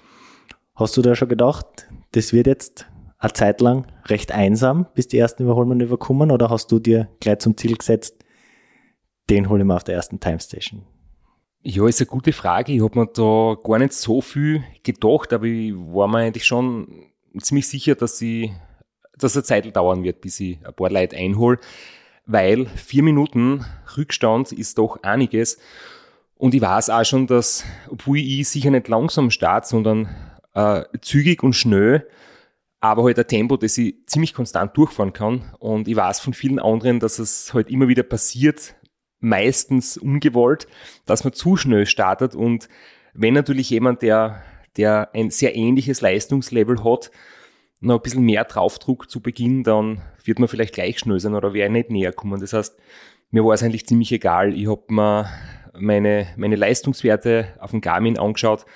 Hast du da schon gedacht, das wird jetzt eine Zeit lang recht einsam, bis die ersten Überholungen überkommen oder hast du dir gleich zum Ziel gesetzt, den hole ich mir auf der ersten Time Station? Ja, ist eine gute Frage. Ich habe mir da gar nicht so viel gedacht, aber ich war mir eigentlich schon ziemlich sicher, dass sie, dass eine Zeit dauern wird, bis ich ein paar Leute einhole, weil vier Minuten Rückstand ist doch einiges. Und ich weiß auch schon, dass, obwohl ich sicher nicht langsam starte, sondern äh, zügig und schnell, aber halt ein Tempo, das ich ziemlich konstant durchfahren kann. Und ich weiß von vielen anderen, dass es halt immer wieder passiert, meistens ungewollt, dass man zu schnell startet und wenn natürlich jemand, der, der ein sehr ähnliches Leistungslevel hat, noch ein bisschen mehr draufdruckt zu Beginn, dann wird man vielleicht gleich schnell sein oder wäre nicht näher kommen. Das heißt, mir war es eigentlich ziemlich egal. Ich habe mir meine, meine Leistungswerte auf dem Garmin angeschaut.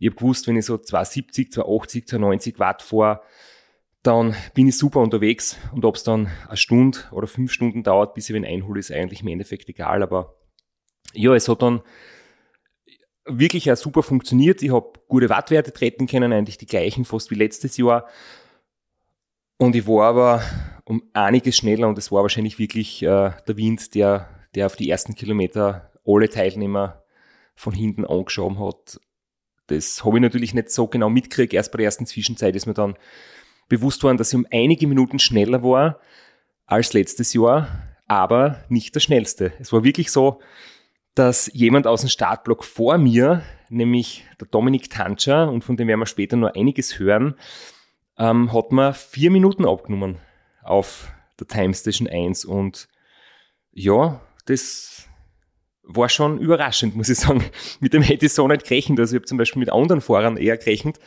Ich habe gewusst, wenn ich so 270, 280, 290 Watt fahre, dann bin ich super unterwegs und ob es dann eine Stunde oder fünf Stunden dauert, bis ich ihn einhole, ist eigentlich im Endeffekt egal. Aber ja, es hat dann wirklich auch super funktioniert. Ich habe gute Wattwerte treten können, eigentlich die gleichen fast wie letztes Jahr. Und ich war aber um einiges schneller und es war wahrscheinlich wirklich äh, der Wind, der, der auf die ersten Kilometer alle Teilnehmer von hinten angeschoben hat. Das habe ich natürlich nicht so genau mitgekriegt. Erst bei der ersten Zwischenzeit ist mir dann bewusst worden, dass ich um einige Minuten schneller war als letztes Jahr, aber nicht der schnellste. Es war wirklich so, dass jemand aus dem Startblock vor mir, nämlich der Dominik Tancher, und von dem werden wir später noch einiges hören, ähm, hat man vier Minuten abgenommen auf der Time Station 1. Und ja, das war schon überraschend, muss ich sagen. Mit dem hätte ich so nicht gerechnet. Also ich habe zum Beispiel mit anderen Fahrern eher gerechnet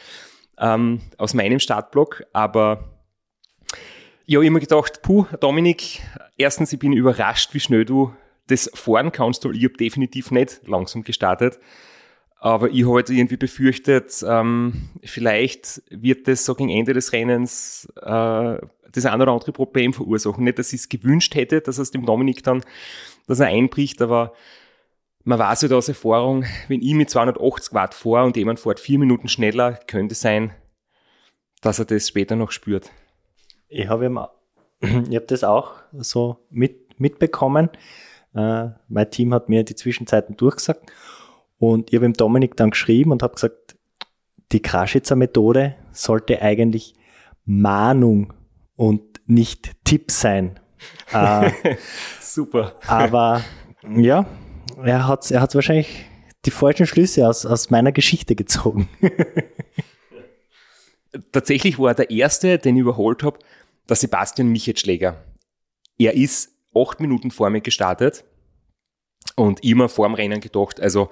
ähm, aus meinem Startblock. Aber ich habe mir gedacht, puh, Dominik, erstens, ich bin überrascht, wie schnell du das fahren kannst, weil ich habe definitiv nicht langsam gestartet. Aber ich habe halt irgendwie befürchtet, ähm, vielleicht wird das so gegen Ende des Rennens äh, das eine oder andere Problem verursachen. Nicht, dass ich es gewünscht hätte, dass es dem Dominik dann, dass er einbricht, aber man weiß halt aus Erfahrung, wenn ich mit 280 Watt fahre und jemand fährt vier Minuten schneller, könnte sein, dass er das später noch spürt. Ich habe ich hab das auch so mit, mitbekommen. Äh, mein Team hat mir die Zwischenzeiten durchgesagt und ich habe ihm Dominik dann geschrieben und habe gesagt, die Kraschitzer Methode sollte eigentlich Mahnung und nicht Tipp sein. äh, Super. Aber ja, er hat er hat's wahrscheinlich die falschen Schlüsse aus, aus meiner Geschichte gezogen. Tatsächlich war er der Erste, den ich überholt habe, der Sebastian Michetschläger. Er ist acht Minuten vor mir gestartet und immer vor dem Rennen gedacht, also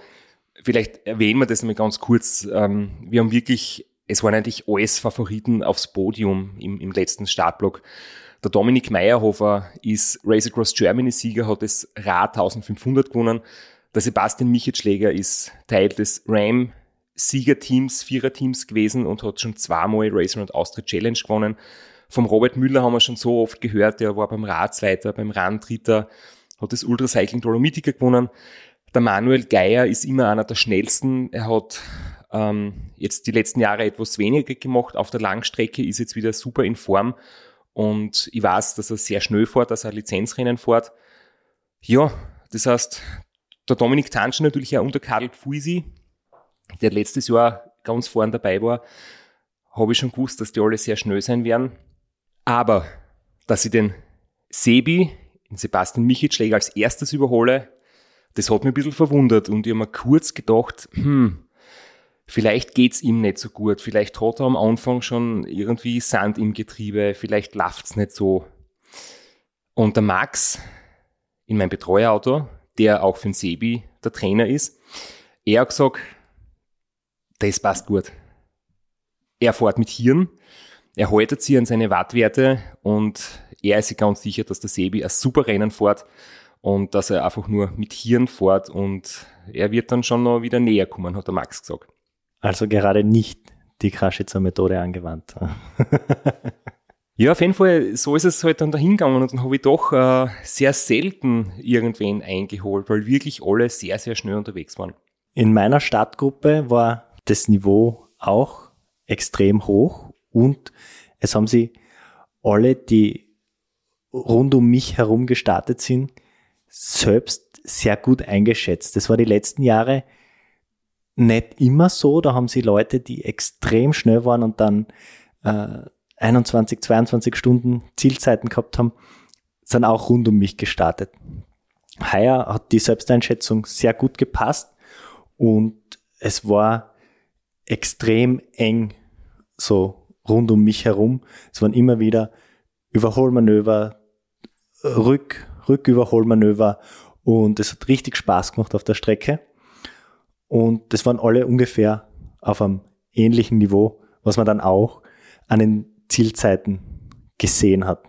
vielleicht erwähnen wir das mal ganz kurz. Ähm, wir haben wirklich, es waren eigentlich alles Favoriten aufs Podium im, im letzten Startblock. Der Dominik Meyerhofer ist Race Across Germany Sieger, hat das Rad 1500 gewonnen. Der Sebastian Michetschläger ist Teil des RAM Siegerteams, Viererteams gewesen und hat schon zweimal Race Around Austria Challenge gewonnen. Vom Robert Müller haben wir schon so oft gehört, der war beim Rad Zweiter, beim Rand Dritter, hat das Ultracycling Dolomitica gewonnen. Der Manuel Geier ist immer einer der schnellsten. Er hat ähm, jetzt die letzten Jahre etwas weniger gemacht. Auf der Langstrecke ist jetzt wieder super in Form. Und ich weiß, dass er sehr schnell fährt, dass er Lizenzrennen fährt. Ja, das heißt, der Dominik Tanschen natürlich auch unter Karl Fuisi, der letztes Jahr ganz vorn dabei war, habe ich schon gewusst, dass die alle sehr schnell sein werden. Aber, dass ich den Sebi, den Sebastian Michitschläger als erstes überhole, das hat mich ein bisschen verwundert und ich habe mir kurz gedacht, hm, vielleicht geht's ihm nicht so gut, vielleicht hat er am Anfang schon irgendwie Sand im Getriebe, vielleicht läuft's nicht so. Und der Max in meinem Betreuerauto, der auch für den Sebi der Trainer ist, er hat gesagt, das passt gut. Er fährt mit Hirn, er haltet sich an seine Wattwerte und er ist sich ganz sicher, dass der Sebi ein super Rennen fährt und dass er einfach nur mit Hirn fährt und er wird dann schon noch wieder näher kommen, hat der Max gesagt. Also gerade nicht die Kraschitzer Methode angewandt. ja, auf jeden Fall, so ist es halt dann dahingegangen und dann habe ich doch äh, sehr selten irgendwen eingeholt, weil wirklich alle sehr, sehr schnell unterwegs waren. In meiner Startgruppe war das Niveau auch extrem hoch und es haben sie alle, die rund um mich herum gestartet sind, selbst sehr gut eingeschätzt. Das war die letzten Jahre nicht immer so. Da haben sie Leute, die extrem schnell waren und dann äh, 21, 22 Stunden Zielzeiten gehabt haben, sind auch rund um mich gestartet. Heuer hat die Selbsteinschätzung sehr gut gepasst und es war extrem eng so rund um mich herum. Es waren immer wieder Überholmanöver, Rück, Rücküberholmanöver Und es hat richtig Spaß gemacht auf der Strecke. Und das waren alle ungefähr auf einem ähnlichen Niveau, was man dann auch an den Zielzeiten gesehen hat.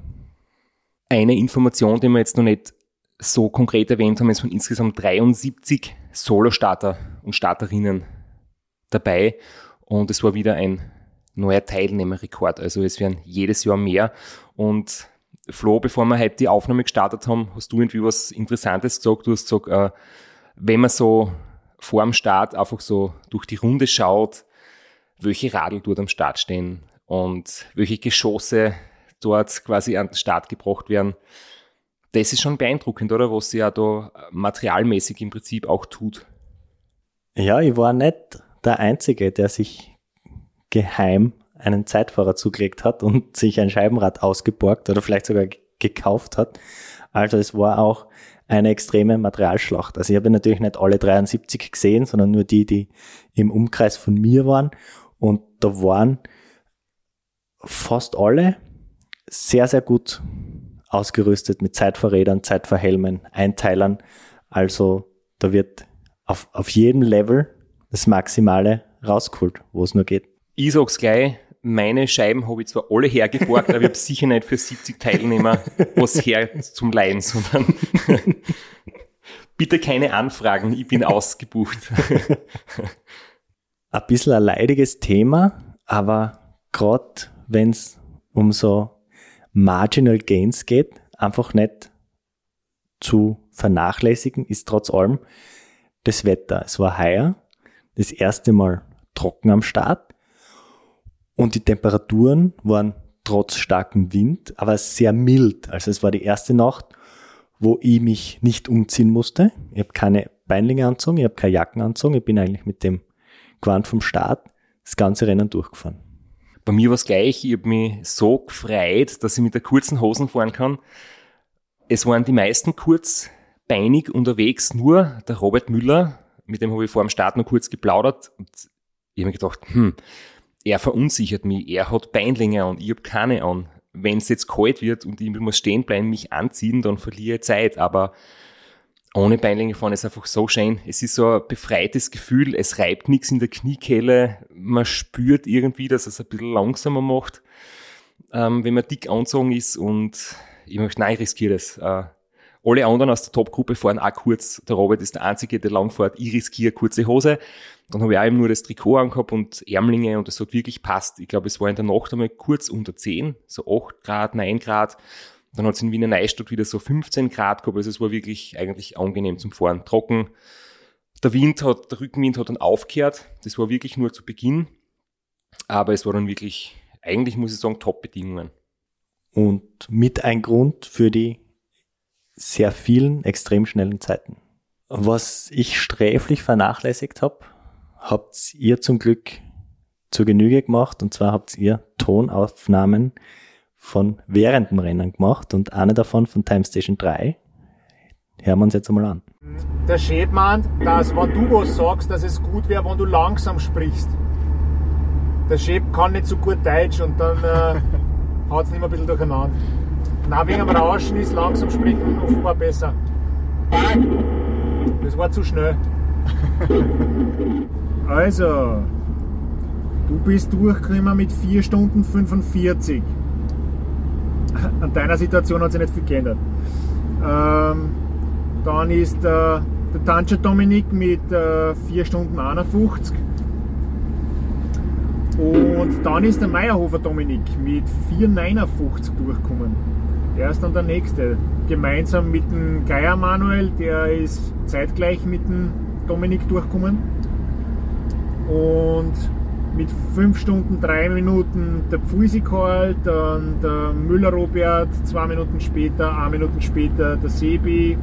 Eine Information, die wir jetzt noch nicht so konkret erwähnt haben, ist von insgesamt 73 Solo-Starter und Starterinnen dabei. Und es war wieder ein neuer Teilnehmerrekord. Also es werden jedes Jahr mehr. Und Flo, bevor wir heute die Aufnahme gestartet haben, hast du irgendwie was Interessantes gesagt. Du hast gesagt, äh, wenn man so vor dem Start einfach so durch die Runde schaut, welche Radl dort am Start stehen und welche Geschosse dort quasi an den Start gebracht werden. Das ist schon beeindruckend, oder? Was sie ja da materialmäßig im Prinzip auch tut. Ja, ich war nicht der Einzige, der sich geheim einen Zeitfahrer zugelegt hat und sich ein Scheibenrad ausgeborgt oder vielleicht sogar gekauft hat. Also es war auch eine extreme Materialschlacht. Also ich habe natürlich nicht alle 73 gesehen, sondern nur die, die im Umkreis von mir waren. Und da waren fast alle sehr, sehr gut ausgerüstet mit Zeitfahrrädern, Zeitfahrhelmen, Einteilern. Also da wird auf, auf jedem Level das Maximale rausgeholt, wo es nur geht. Ich sag's gleich, meine Scheiben habe ich zwar alle hergeborgt, aber ich habe sicher nicht für 70 Teilnehmer was her zum Leihen, sondern bitte keine Anfragen, ich bin ausgebucht. ein bisschen ein leidiges Thema, aber gerade wenn es um so Marginal Gains geht, einfach nicht zu vernachlässigen, ist trotz allem das Wetter. Es war heuer, das erste Mal trocken am Start und die Temperaturen waren trotz starkem Wind, aber sehr mild. Also es war die erste Nacht, wo ich mich nicht umziehen musste. Ich habe keine Beinlinge anzogen, ich habe keine Jacken anzogen, ich bin eigentlich mit dem Gewand vom Start das ganze Rennen durchgefahren. Bei mir war es gleich, ich habe mich so gefreut, dass ich mit der kurzen Hosen fahren kann. Es waren die meisten kurzbeinig unterwegs, nur der Robert Müller, mit dem habe ich vor dem Start noch kurz geplaudert und ich habe mir gedacht, hm, er verunsichert mich, er hat Beinlinge an, ich habe keine an. Wenn es jetzt kalt wird und ich muss stehen bleiben, mich anziehen, dann verliere ich Zeit, aber ohne Beinlinge fahren ist einfach so schön. Es ist so ein befreites Gefühl, es reibt nichts in der Kniekehle, man spürt irgendwie, dass es ein bisschen langsamer macht, ähm, wenn man dick anzogen ist und ich möchte, nein, ich riskiere das. Äh, alle anderen aus der Top-Gruppe fahren auch kurz. Der Robert ist der Einzige, der lang fährt. Ich riskiere kurze Hose. Dann habe ich auch eben nur das Trikot angehabt und Ärmlinge und das hat wirklich passt. Ich glaube, es war in der Nacht einmal kurz unter 10, so 8 Grad, 9 Grad. Dann hat es in Wiener Neustadt wieder so 15 Grad gehabt, also es war wirklich eigentlich angenehm zum Fahren. Trocken. Der Wind hat, der Rückenwind hat dann aufgehört. Das war wirklich nur zu Beginn. Aber es war dann wirklich, eigentlich muss ich sagen, Top-Bedingungen. Und mit ein Grund für die sehr vielen extrem schnellen Zeiten. Was ich sträflich vernachlässigt habe, habt ihr zum Glück zur Genüge gemacht. Und zwar habt ihr Tonaufnahmen von während dem Rennen gemacht und eine davon von Time Station 3. Hören wir uns jetzt einmal an. Der Chef meint, dass wenn du was sagst, dass es gut wäre, wenn du langsam sprichst. Der Chef kann nicht so gut Deutsch und dann äh, haut es nicht mehr ein bisschen durcheinander. Na, wegen dem Rauschen ist langsam sprechen offenbar besser. Das war zu schnell. Also, du bist durchgekommen mit 4 Stunden 45 an deiner Situation hat sich nicht viel geändert. Ähm, dann ist äh, der Tanscher Dominik mit äh, 4 Stunden 51. Und dann ist der Meierhofer Dominik mit 4,59 durchgekommen. Er ist dann der nächste. Gemeinsam mit dem Geier Manuel, der ist zeitgleich mit dem Dominik durchgekommen. Und mit 5 Stunden 3 Minuten der Pfusikal, dann der Müller Robert, 2 Minuten später, 1 Minuten später der Sebi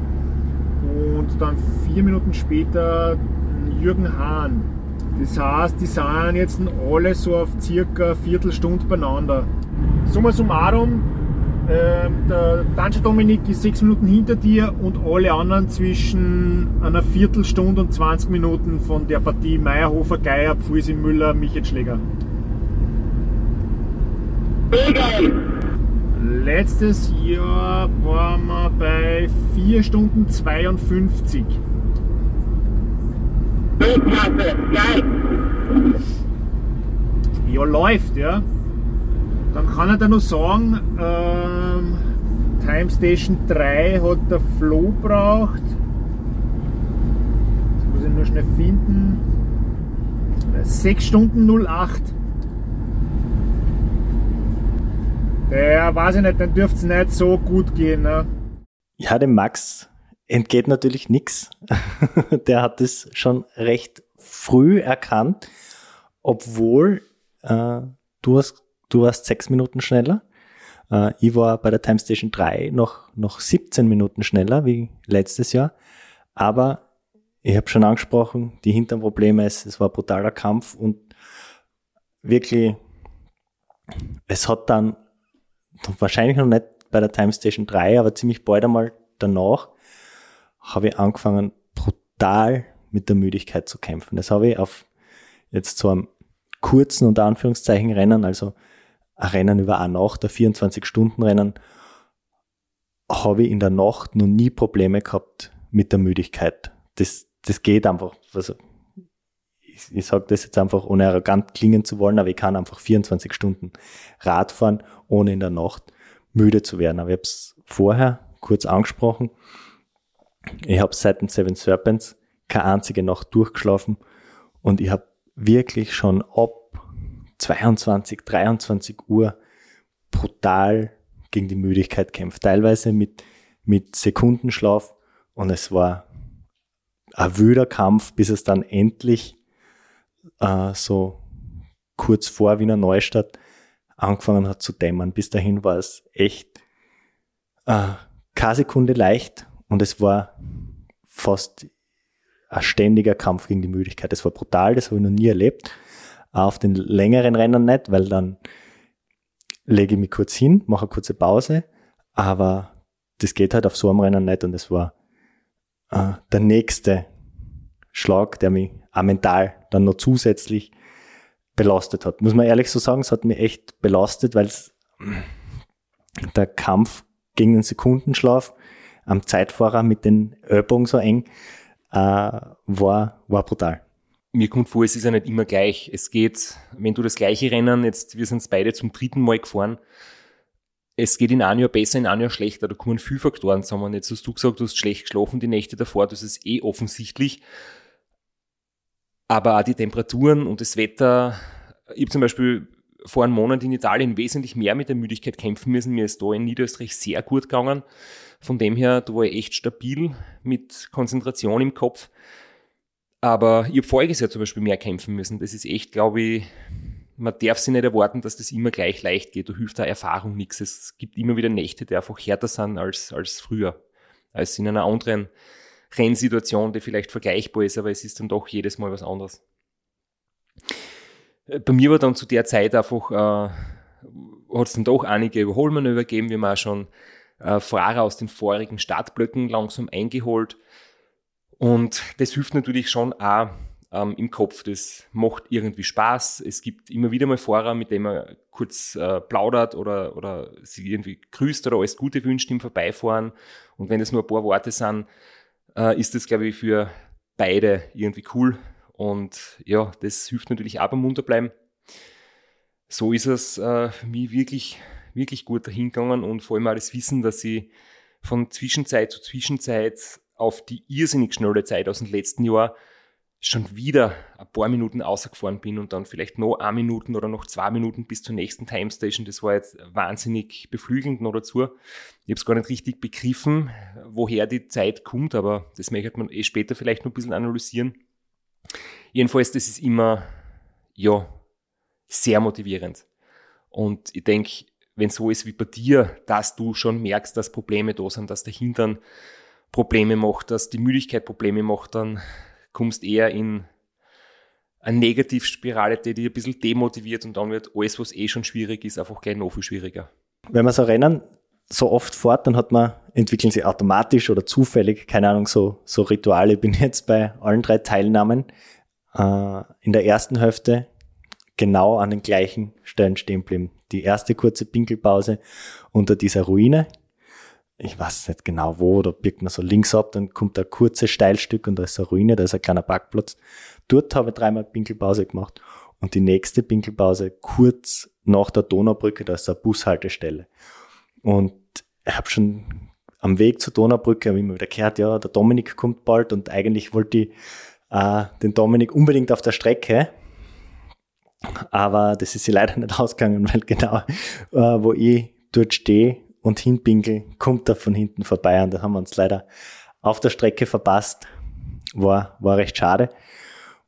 und dann 4 Minuten später Jürgen Hahn. Das heißt, die sind jetzt alle so auf circa Viertelstunde beieinander. Summa summarum, der Danger Dominik ist sechs Minuten hinter dir und alle anderen zwischen einer Viertelstunde und 20 Minuten von der Partie Meierhofer, Geier, Pfusi, Müller, Michael Schläger. Letztes Jahr waren wir bei 4 Stunden 52. Ja, läuft, ja. Dann kann ich da noch sagen, ähm, Time Station 3 hat der Flo braucht. Das muss ich nur schnell finden. 6 Stunden 08. Ja, weiß ich nicht, dann dürfte es nicht so gut gehen. Ne? Ja, dem Max entgeht natürlich nichts. Der hat es schon recht früh erkannt, obwohl äh, du, hast, du warst sechs Minuten schneller. Äh, ich war bei der Time Station 3 noch, noch 17 Minuten schneller wie letztes Jahr. Aber ich habe schon angesprochen, die Hinternprobleme, es, es war ein brutaler Kampf und wirklich, es hat dann wahrscheinlich noch nicht bei der Time Station 3, aber ziemlich bald einmal danach habe ich angefangen, brutal mit der Müdigkeit zu kämpfen. Das habe ich auf jetzt so einem kurzen unter Anführungszeichen Rennen, also ein Rennen über eine Nacht, ein 24-Stunden-Rennen, habe ich in der Nacht noch nie Probleme gehabt mit der Müdigkeit. Das, das geht einfach. Also ich, ich sage das jetzt einfach, ohne arrogant klingen zu wollen, aber ich kann einfach 24 Stunden Rad fahren, ohne in der Nacht müde zu werden. Aber ich habe es vorher kurz angesprochen. Ich habe seit den Seven Serpents keine einzige Nacht durchgeschlafen und ich habe wirklich schon ab 22, 23 Uhr brutal gegen die Müdigkeit kämpft. Teilweise mit, mit Sekundenschlaf und es war ein wüder Kampf, bis es dann endlich äh, so kurz vor Wiener Neustadt angefangen hat zu dämmern. Bis dahin war es echt äh, keine Sekunde leicht und es war fast ein ständiger Kampf gegen die Müdigkeit. Das war brutal, das habe ich noch nie erlebt. Auf den längeren Rennen nicht, weil dann lege ich mich kurz hin, mache eine kurze Pause, aber das geht halt auf so einem Rennen nicht und es war äh, der nächste Schlag, der mich auch mental dann noch zusätzlich belastet hat. Muss man ehrlich so sagen, es hat mich echt belastet, weil der Kampf gegen den Sekundenschlaf am Zeitfahrer mit den Ellbogen so eng äh, war, war brutal. Mir kommt vor, es ist ja nicht immer gleich. Es geht, wenn du das gleiche Rennen, jetzt, wir sind beide zum dritten Mal gefahren, es geht in einem Jahr besser, in einem Jahr schlechter. Da kommen viele Faktoren zusammen. Jetzt hast du gesagt, du hast schlecht geschlafen die Nächte davor, das ist eh offensichtlich. Aber auch die Temperaturen und das Wetter. Ich habe zum Beispiel vor einem Monat in Italien wesentlich mehr mit der Müdigkeit kämpfen müssen. Mir ist da in Niederösterreich sehr gut gegangen. Von dem her, da war ich echt stabil mit Konzentration im Kopf. Aber ich habe voriges Jahr zum Beispiel mehr kämpfen müssen. Das ist echt, glaube ich, man darf sich nicht erwarten, dass das immer gleich leicht geht. Da hilft da Erfahrung nichts. Es gibt immer wieder Nächte, die einfach härter sind als, als früher. Als in einer anderen Rennsituation, die vielleicht vergleichbar ist, aber es ist dann doch jedes Mal was anderes. Äh, bei mir war dann zu der Zeit einfach, äh, hat es dann doch einige Überholmanöver gegeben, wie man auch schon äh, Fahrer aus den vorigen Startblöcken langsam eingeholt. Und das hilft natürlich schon auch ähm, im Kopf. Das macht irgendwie Spaß. Es gibt immer wieder mal Fahrer, mit denen man kurz äh, plaudert oder, oder sie irgendwie grüßt oder alles Gute wünscht im Vorbeifahren. Und wenn es nur ein paar Worte sind, äh, ist das, glaube ich, für beide irgendwie cool. Und ja, das hilft natürlich auch beim Munterbleiben. So ist es äh, für mich wirklich, wirklich gut dahingegangen und vor allem auch das Wissen, dass ich von Zwischenzeit zu Zwischenzeit auf die irrsinnig schnelle Zeit aus dem letzten Jahr schon wieder ein paar Minuten ausgefahren bin und dann vielleicht noch eine Minuten oder noch zwei Minuten bis zur nächsten Time Station. Das war jetzt wahnsinnig beflügelnd noch dazu. Ich habe es gar nicht richtig begriffen, woher die Zeit kommt, aber das möchte man eh später vielleicht noch ein bisschen analysieren. Jedenfalls, das ist immer, ja, sehr motivierend. Und ich denke, wenn so ist wie bei dir, dass du schon merkst, dass Probleme da sind, dass der Hintern Probleme macht, dass die Müdigkeit Probleme macht, dann kommst eher in eine Negativspirale, die dich ein bisschen demotiviert und dann wird alles, was eh schon schwierig ist, einfach gleich noch viel schwieriger. Wenn man so Rennen so oft fährt, dann hat man, entwickeln sie automatisch oder zufällig, keine Ahnung, so, so Rituale. Ich bin jetzt bei allen drei Teilnahmen äh, in der ersten Hälfte genau an den gleichen Stellen stehen geblieben. die erste kurze Pinkelpause unter dieser Ruine. Ich weiß nicht genau wo, da birgt man so links ab, dann kommt ein kurzes Steilstück und da ist eine Ruine, da ist ein kleiner Parkplatz. Dort habe ich dreimal Pinkelpause gemacht und die nächste Pinkelpause kurz nach der Donaubrücke, da ist eine Bushaltestelle. Und ich habe schon am Weg zur Donaubrücke habe ich immer wieder gehört, ja, der Dominik kommt bald und eigentlich wollte ich äh, den Dominik unbedingt auf der Strecke. Aber das ist sie leider nicht ausgegangen, weil genau, äh, wo ich dort stehe und hinpinkel, kommt er von hinten vorbei und da haben wir uns leider auf der Strecke verpasst. War, war recht schade.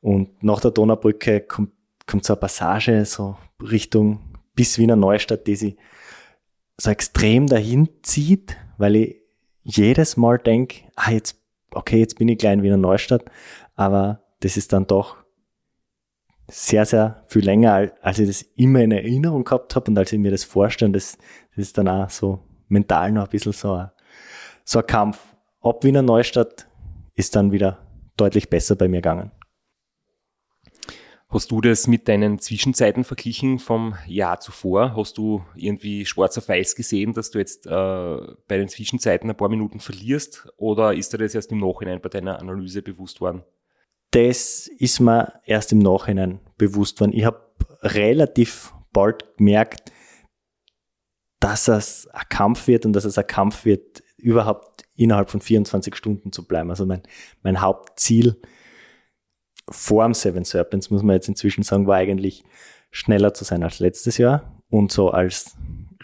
Und nach der Donaubrücke kommt, kommt so eine Passage so Richtung bis Wiener Neustadt, die sich so extrem dahin zieht, weil ich jedes Mal denke, ah, jetzt, okay, jetzt bin ich gleich in Wiener Neustadt, aber das ist dann doch sehr, sehr viel länger, als ich das immer in Erinnerung gehabt habe und als ich mir das vorstelle, das, das ist dann auch so mental noch ein bisschen so ein, so ein Kampf. Ab Wiener Neustadt ist dann wieder deutlich besser bei mir gegangen. Hast du das mit deinen Zwischenzeiten verglichen vom Jahr zuvor? Hast du irgendwie schwarz auf weiß gesehen, dass du jetzt äh, bei den Zwischenzeiten ein paar Minuten verlierst? Oder ist dir das erst im Nachhinein bei deiner Analyse bewusst worden? Das ist mir erst im Nachhinein bewusst worden. Ich habe relativ bald gemerkt, dass es ein Kampf wird und dass es ein Kampf wird, überhaupt innerhalb von 24 Stunden zu bleiben. Also mein, mein Hauptziel vor dem Seven Serpents, muss man jetzt inzwischen sagen, war eigentlich schneller zu sein als letztes Jahr. Und so als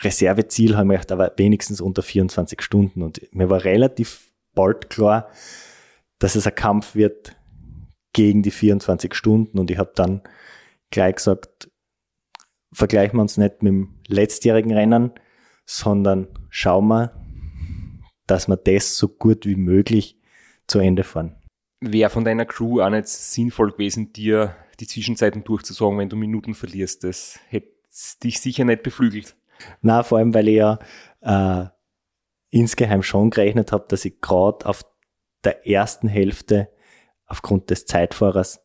Reserveziel haben wir gedacht, aber wenigstens unter 24 Stunden. Und mir war relativ bald klar, dass es ein Kampf wird gegen die 24 Stunden. Und ich habe dann gleich gesagt, vergleichen wir uns nicht mit dem letztjährigen Rennen, sondern schauen wir, dass wir das so gut wie möglich zu Ende fahren wäre von deiner Crew auch nicht sinnvoll gewesen, dir die Zwischenzeiten durchzusagen, wenn du Minuten verlierst. Das hätte dich sicher nicht beflügelt. Na, vor allem, weil ich ja äh, insgeheim schon gerechnet habe, dass ich gerade auf der ersten Hälfte aufgrund des Zeitfahrers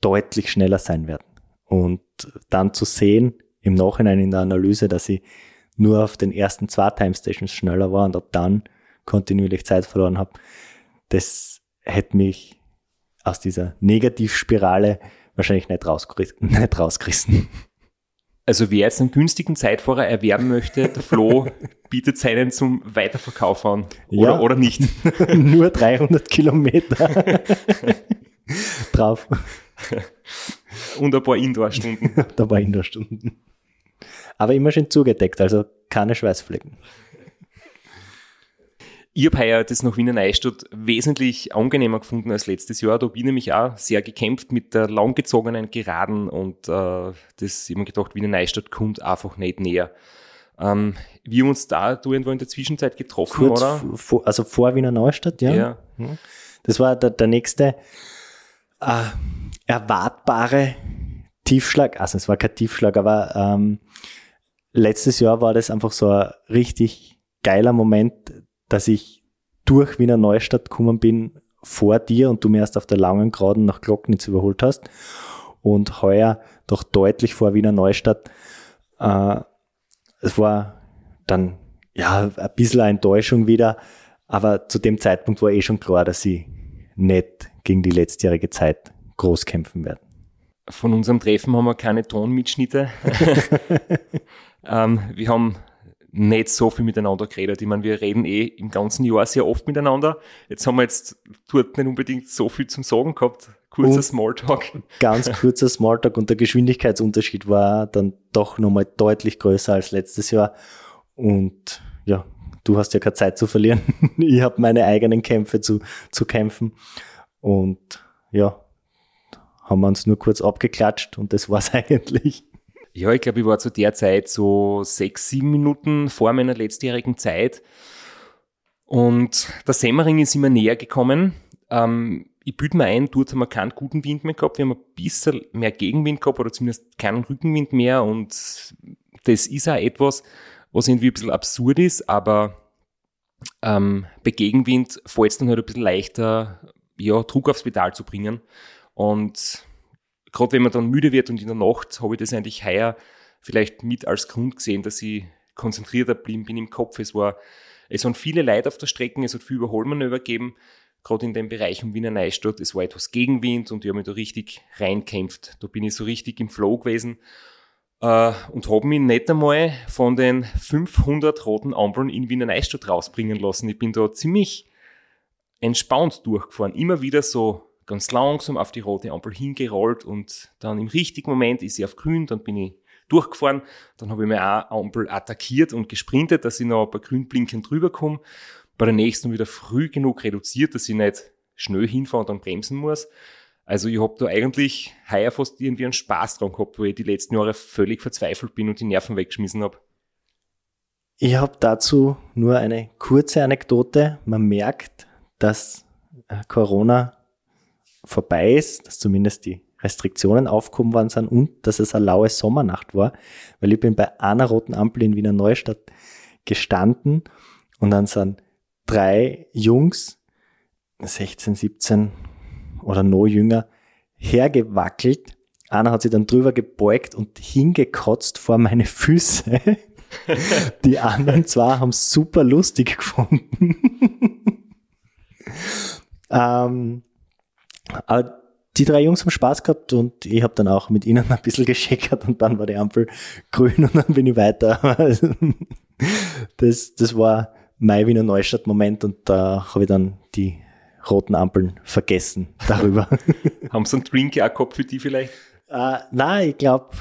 deutlich schneller sein werde. Und dann zu sehen, im Nachhinein in der Analyse, dass ich nur auf den ersten zwei Time Stations schneller war und ab dann kontinuierlich Zeit verloren habe, das hätte mich aus dieser Negativspirale wahrscheinlich nicht, rausgerissen. Nicht rausgerissen. Also wer jetzt einen günstigen Zeitfahrer erwerben möchte, der Flo bietet seinen zum Weiterverkauf an. Oder, ja, oder nicht? Nur 300 Kilometer drauf. Und ein paar Indoor-Stunden. ein paar Indoor-Stunden. Aber immer schön zugedeckt, also keine Schweißflecken. Ich habe heuer das nach Wiener Neustadt wesentlich angenehmer gefunden als letztes Jahr. Da habe ich nämlich auch sehr gekämpft mit der langgezogenen Geraden und äh, das immer gedacht, Wiener Neustadt kommt einfach nicht näher. Ähm, wir haben uns da irgendwo in der Zwischenzeit getroffen, Kurz oder? Vor, also vor Wiener Neustadt, ja. ja. Das war der, der nächste äh, erwartbare Tiefschlag. Also es war kein Tiefschlag, aber ähm, letztes Jahr war das einfach so ein richtig geiler Moment, dass ich durch Wiener Neustadt gekommen bin vor dir und du mir erst auf der langen Geraden nach Glocknitz überholt hast und heuer doch deutlich vor Wiener Neustadt. Äh, es war dann ja ein bisschen eine Enttäuschung wieder, aber zu dem Zeitpunkt war eh schon klar, dass sie nicht gegen die letztjährige Zeit groß kämpfen werden. Von unserem Treffen haben wir keine Tonmitschnitte. ähm, wir haben nicht so viel miteinander geredet. Ich meine, wir reden eh im ganzen Jahr sehr oft miteinander. Jetzt haben wir jetzt dort nicht unbedingt so viel zum Sagen gehabt. Kurzer und Smalltalk. Ganz kurzer Smalltalk und der Geschwindigkeitsunterschied war dann doch nochmal deutlich größer als letztes Jahr. Und ja, du hast ja keine Zeit zu verlieren. ich habe meine eigenen Kämpfe zu, zu kämpfen. Und ja, haben wir uns nur kurz abgeklatscht und das war's eigentlich. Ja, ich glaube, ich war zu der Zeit so sechs, sieben Minuten vor meiner letztjährigen Zeit. Und der Semmering ist immer näher gekommen. Ähm, ich büte mir ein, dort haben wir keinen guten Wind mehr gehabt. Wir haben ein bisschen mehr Gegenwind gehabt oder zumindest keinen Rückenwind mehr. Und das ist auch etwas, was irgendwie ein bisschen absurd ist, aber ähm, bei Gegenwind fällt es dann halt ein bisschen leichter, ja, Druck aufs Pedal zu bringen. Und gerade wenn man dann müde wird und in der Nacht habe ich das eigentlich heuer vielleicht mit als Grund gesehen, dass ich konzentrierter blieben bin im Kopf. Es war, es waren viele Leute auf der Strecke, es hat viel Überholmanöver gegeben, gerade in dem Bereich um Wiener Neustadt. Es war etwas Gegenwind und ich habe mich da richtig reinkämpft. Da bin ich so richtig im Flow gewesen äh, und habe mich nicht einmal von den 500 roten Ampeln in Wiener Neustadt rausbringen lassen. Ich bin da ziemlich entspannt durchgefahren. Immer wieder so ganz langsam auf die rote Ampel hingerollt und dann im richtigen Moment ist sie auf grün, dann bin ich durchgefahren. Dann habe ich auch Ampel attackiert und gesprintet, dass ich noch bei grün blinken drüber komme. Bei der nächsten wieder früh genug reduziert, dass ich nicht schnell hinfahre und dann bremsen muss. Also ich habe da eigentlich heuer fast irgendwie einen Spaß dran gehabt, wo ich die letzten Jahre völlig verzweifelt bin und die Nerven weggeschmissen habe. Ich habe dazu nur eine kurze Anekdote. Man merkt, dass äh, Corona vorbei ist, dass zumindest die Restriktionen aufgehoben worden sind und dass es eine laue Sommernacht war, weil ich bin bei einer roten Ampel in Wiener Neustadt gestanden und dann sind drei Jungs, 16, 17 oder noch jünger, hergewackelt. Einer hat sich dann drüber gebeugt und hingekotzt vor meine Füße. Die anderen zwei haben es super lustig gefunden. ähm, aber die drei Jungs haben Spaß gehabt und ich habe dann auch mit ihnen ein bisschen gescheckert und dann war die Ampel grün und dann bin ich weiter. das, das war mein Wiener Neustadt-Moment und da habe ich dann die roten Ampeln vergessen darüber. haben sie einen Drink auch gehabt für die vielleicht? Äh, nein, ich glaube,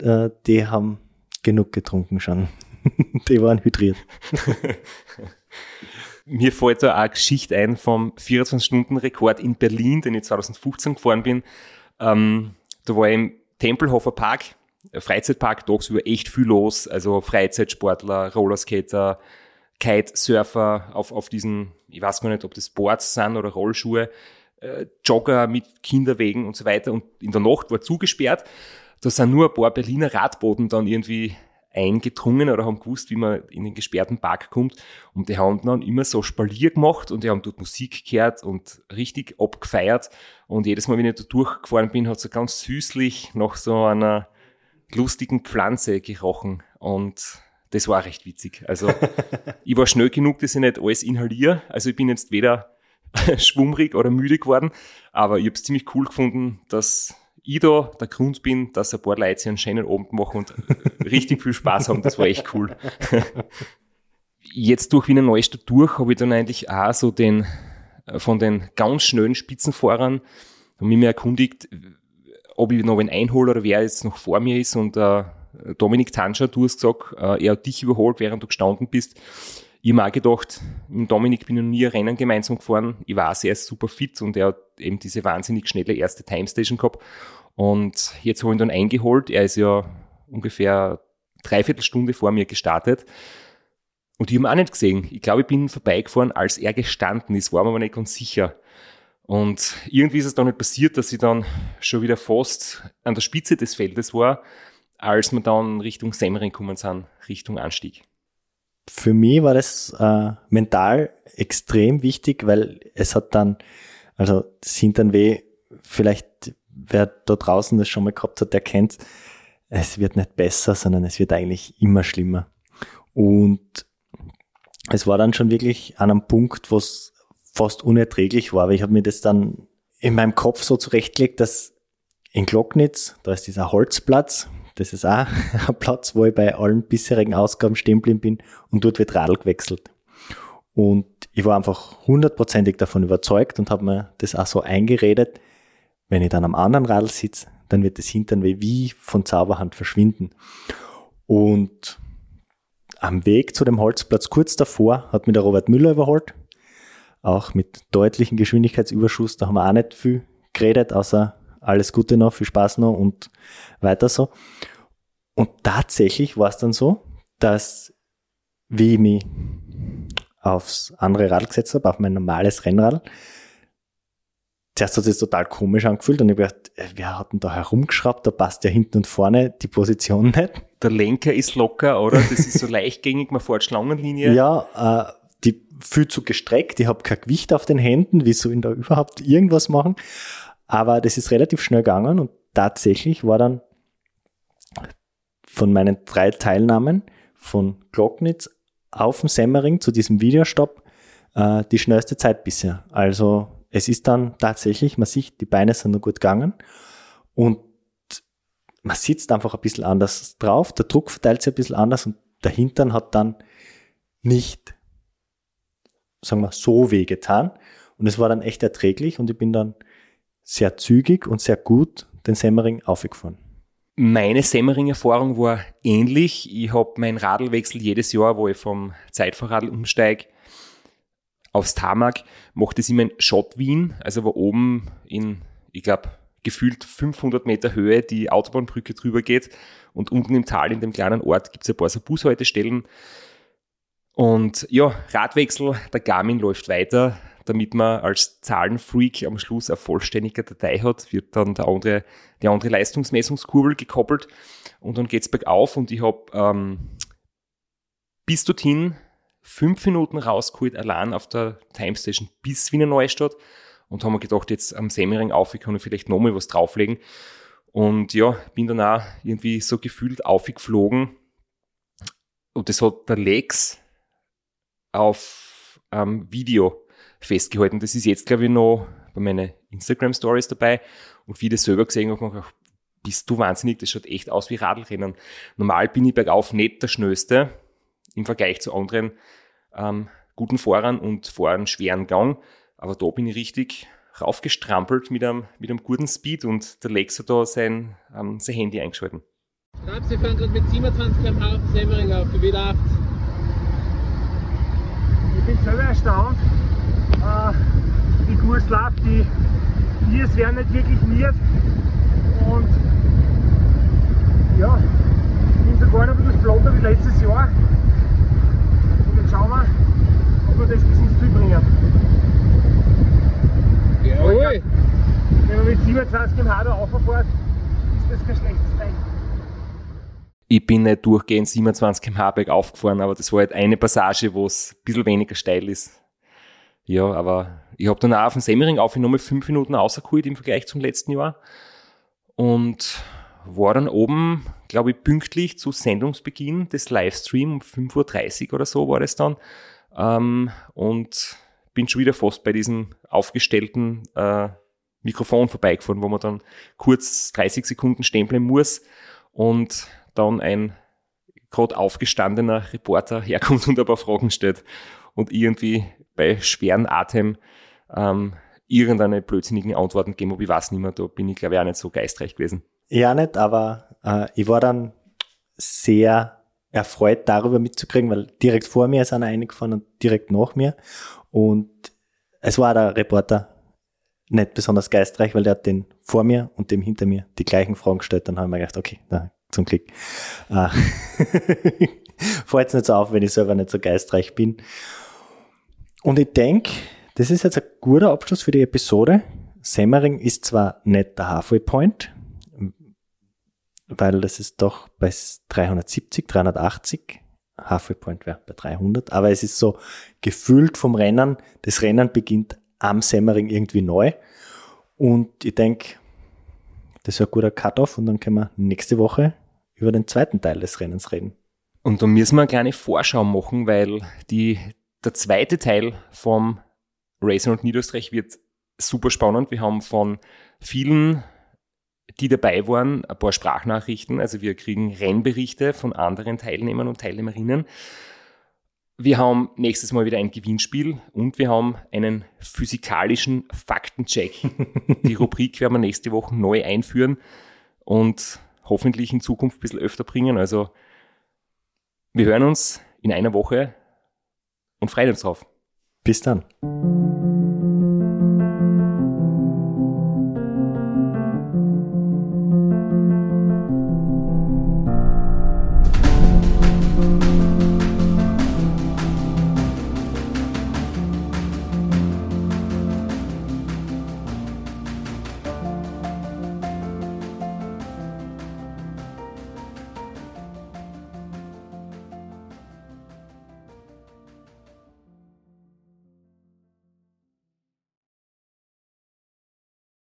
äh, die haben genug getrunken schon. die waren hydriert. Mir fällt da auch eine Geschichte ein vom 24-Stunden-Rekord in Berlin, den ich 2015 gefahren bin. Ähm, da war ich im Tempelhofer Park, Freizeitpark, tagsüber echt viel los. Also Freizeitsportler, Rollerskater, Kitesurfer auf, auf diesen, ich weiß gar nicht, ob das Boards sind oder Rollschuhe, äh, Jogger mit Kinderwegen und so weiter. Und in der Nacht war zugesperrt. Da sind nur ein paar Berliner Radboden dann irgendwie eingedrungen oder haben gewusst, wie man in den gesperrten Park kommt. Und die haben dann immer so Spalier gemacht und die haben dort Musik gehört und richtig abgefeiert. Und jedes Mal, wenn ich da durchgefahren bin, hat so ganz süßlich nach so einer lustigen Pflanze gerochen. Und das war recht witzig. Also ich war schnell genug, dass ich nicht alles inhaliere. Also ich bin jetzt weder schwummrig oder müde geworden, aber ich habe es ziemlich cool gefunden, dass ich da der Grund bin, dass ein paar Leute einen schönen Abend machen und richtig viel Spaß haben. Das war echt cool. Jetzt durch Wiener Neustadt durch habe ich dann eigentlich auch so den, äh, von den ganz schnellen Spitzenfahrern, habe mich erkundigt, ob ich noch einen einhole oder wer jetzt noch vor mir ist und äh, Dominik Tanscher, du hast gesagt, äh, er hat dich überholt, während du gestanden bist. Ich habe auch gedacht, mit Dominik bin ich noch nie ein Rennen gemeinsam gefahren. Ich er ist super fit und er hat eben diese wahnsinnig schnelle erste Timestation gehabt. Und jetzt habe ich ihn dann eingeholt. Er ist ja ungefähr dreiviertel Stunde vor mir gestartet. Und ich habe ihn auch nicht gesehen. Ich glaube, ich bin vorbeigefahren, als er gestanden ist, war mir aber nicht ganz sicher. Und irgendwie ist es dann nicht passiert, dass ich dann schon wieder fast an der Spitze des Feldes war, als wir dann Richtung Semmering gekommen sind, Richtung Anstieg. Für mich war das äh, mental extrem wichtig, weil es hat dann, also das Hinternweh vielleicht wer da draußen das schon mal gehabt hat, der kennt, es wird nicht besser, sondern es wird eigentlich immer schlimmer. Und es war dann schon wirklich an einem Punkt, wo es fast unerträglich war, weil ich habe mir das dann in meinem Kopf so zurechtgelegt, dass in Glocknitz, da ist dieser Holzplatz, das ist auch ein Platz, wo ich bei allen bisherigen Ausgaben stehen bin und dort wird Radl gewechselt. Und ich war einfach hundertprozentig davon überzeugt und habe mir das auch so eingeredet, wenn ich dann am anderen Radl sitze, dann wird das Hinternweh wie von Zauberhand verschwinden. Und am Weg zu dem Holzplatz kurz davor hat mich der Robert Müller überholt. Auch mit deutlichem Geschwindigkeitsüberschuss. Da haben wir auch nicht viel geredet, außer alles Gute noch, viel Spaß noch und weiter so. Und tatsächlich war es dann so, dass wie ich mich aufs andere Radl gesetzt habe, auf mein normales Rennrad, zuerst hat es total komisch angefühlt und ich habe gedacht, äh, wer hat denn da herumgeschraubt? Da passt ja hinten und vorne die Position nicht. Der Lenker ist locker, oder? Das ist so leichtgängig, man fährt Schlangenlinie. Ja, äh, die viel zu gestreckt, ich habe kein Gewicht auf den Händen, wie soll ich da überhaupt irgendwas machen? Aber das ist relativ schnell gegangen und tatsächlich war dann von meinen drei Teilnahmen von Glocknitz auf dem Semmering zu diesem Videostopp äh, die schnellste Zeit bisher. Also es ist dann tatsächlich, man sieht, die Beine sind nur gut gegangen und man sitzt einfach ein bisschen anders drauf, der Druck verteilt sich ein bisschen anders und der Hintern hat dann nicht, sagen wir, so weh getan. Und es war dann echt erträglich und ich bin dann sehr zügig und sehr gut den Semmering aufgefahren. Meine Semmering-Erfahrung war ähnlich. Ich habe meinen Radlwechsel jedes Jahr, wo ich vom Zeitfahrradl umsteige, aufs Tarmac, mache das immer in Schott Wien, also wo oben in, ich glaube, gefühlt 500 Meter Höhe die Autobahnbrücke drüber geht und unten im Tal in dem kleinen Ort gibt es ein paar so Bushaltestellen. Und ja, Radwechsel, der Garmin läuft weiter, damit man als Zahlenfreak am Schluss eine vollständige Datei hat, wird dann der andere, die andere Leistungsmessungskurbel gekoppelt und dann geht's bergauf und ich habe ähm, bis dorthin fünf Minuten rausgeholt, allein auf der Timestation bis Wiener Neustadt und haben mir gedacht, jetzt am Semmering auf, ich kann vielleicht nochmal was drauflegen. Und ja, bin dann auch irgendwie so gefühlt aufgeflogen. Und das hat der Lex auf ähm, Video festgehalten. Das ist jetzt, glaube ich, noch bei meinen Instagram-Stories dabei. Und wie das selber gesehen habe, habe ich gedacht, bist du wahnsinnig, das schaut echt aus wie Radlrennen. Normal bin ich bergauf nicht der Schnellste im Vergleich zu anderen ähm, guten Fahrern und fahren schweren Gang. Aber da bin ich richtig raufgestrampelt mit einem, mit einem guten Speed und der Lex hat da sein, ähm, sein Handy eingeschalten. Stab, Sie fahren gerade mit 27 km/h auf Semmering auf die W8. Ich bin selber erstaunt, äh, wie gut es läuft. Die Tiers werden nicht wirklich miert. Und ja, ich bin sogar noch ein bisschen flotter wie letztes Jahr. Wir, ob wir das bis ins Ziel bringen. Jawohl. Wenn man mit 27 km/h da rauffährt, ist das kein schlechtes Zeichen. Ich bin nicht durchgehend 27 km/h bergauf gefahren, aber das war halt eine Passage, wo es ein bisschen weniger steil ist. Ja, aber ich habe dann auch auf dem Semmering aufgenommen, fünf Minuten rausgeholt im Vergleich zum letzten Jahr. Und war dann oben, glaube ich, pünktlich zu Sendungsbeginn des Livestreams um 5.30 Uhr oder so war das dann. Ähm, und bin schon wieder fast bei diesem aufgestellten äh, Mikrofon vorbeigefahren, wo man dann kurz 30 Sekunden stempeln muss und dann ein gerade aufgestandener Reporter herkommt und ein paar Fragen stellt und irgendwie bei schweren Atem ähm, irgendeine blödsinnigen Antworten geben, aber ich weiß nicht mehr, da bin ich glaube ich auch nicht so geistreich gewesen. Ja, nicht, aber äh, ich war dann sehr erfreut darüber mitzukriegen, weil direkt vor mir ist einer eingefahren und direkt nach mir. Und es war der Reporter nicht besonders geistreich, weil der hat den vor mir und dem hinter mir die gleichen Fragen gestellt. Dann haben wir gedacht, okay, na, zum Glück. Äh, Fällt nicht so auf, wenn ich selber nicht so geistreich bin. Und ich denke, das ist jetzt ein guter Abschluss für die Episode. Semmering ist zwar nicht der Halfway Point, weil das ist doch bei 370, 380. Halfway Point wäre bei 300. Aber es ist so gefühlt vom Rennen. Das Rennen beginnt am Semmering irgendwie neu. Und ich denke, das ist ein guter Cut-off und dann können wir nächste Woche über den zweiten Teil des Rennens reden. Und da müssen wir eine kleine Vorschau machen, weil die, der zweite Teil vom Racing und Niederösterreich wird super spannend. Wir haben von vielen, die dabei waren, ein paar Sprachnachrichten. Also wir kriegen Rennberichte von anderen Teilnehmern und Teilnehmerinnen. Wir haben nächstes Mal wieder ein Gewinnspiel und wir haben einen physikalischen Faktencheck. Die Rubrik werden wir nächste Woche neu einführen und hoffentlich in Zukunft ein bisschen öfter bringen. Also wir hören uns in einer Woche und freuen uns drauf. Bis dann.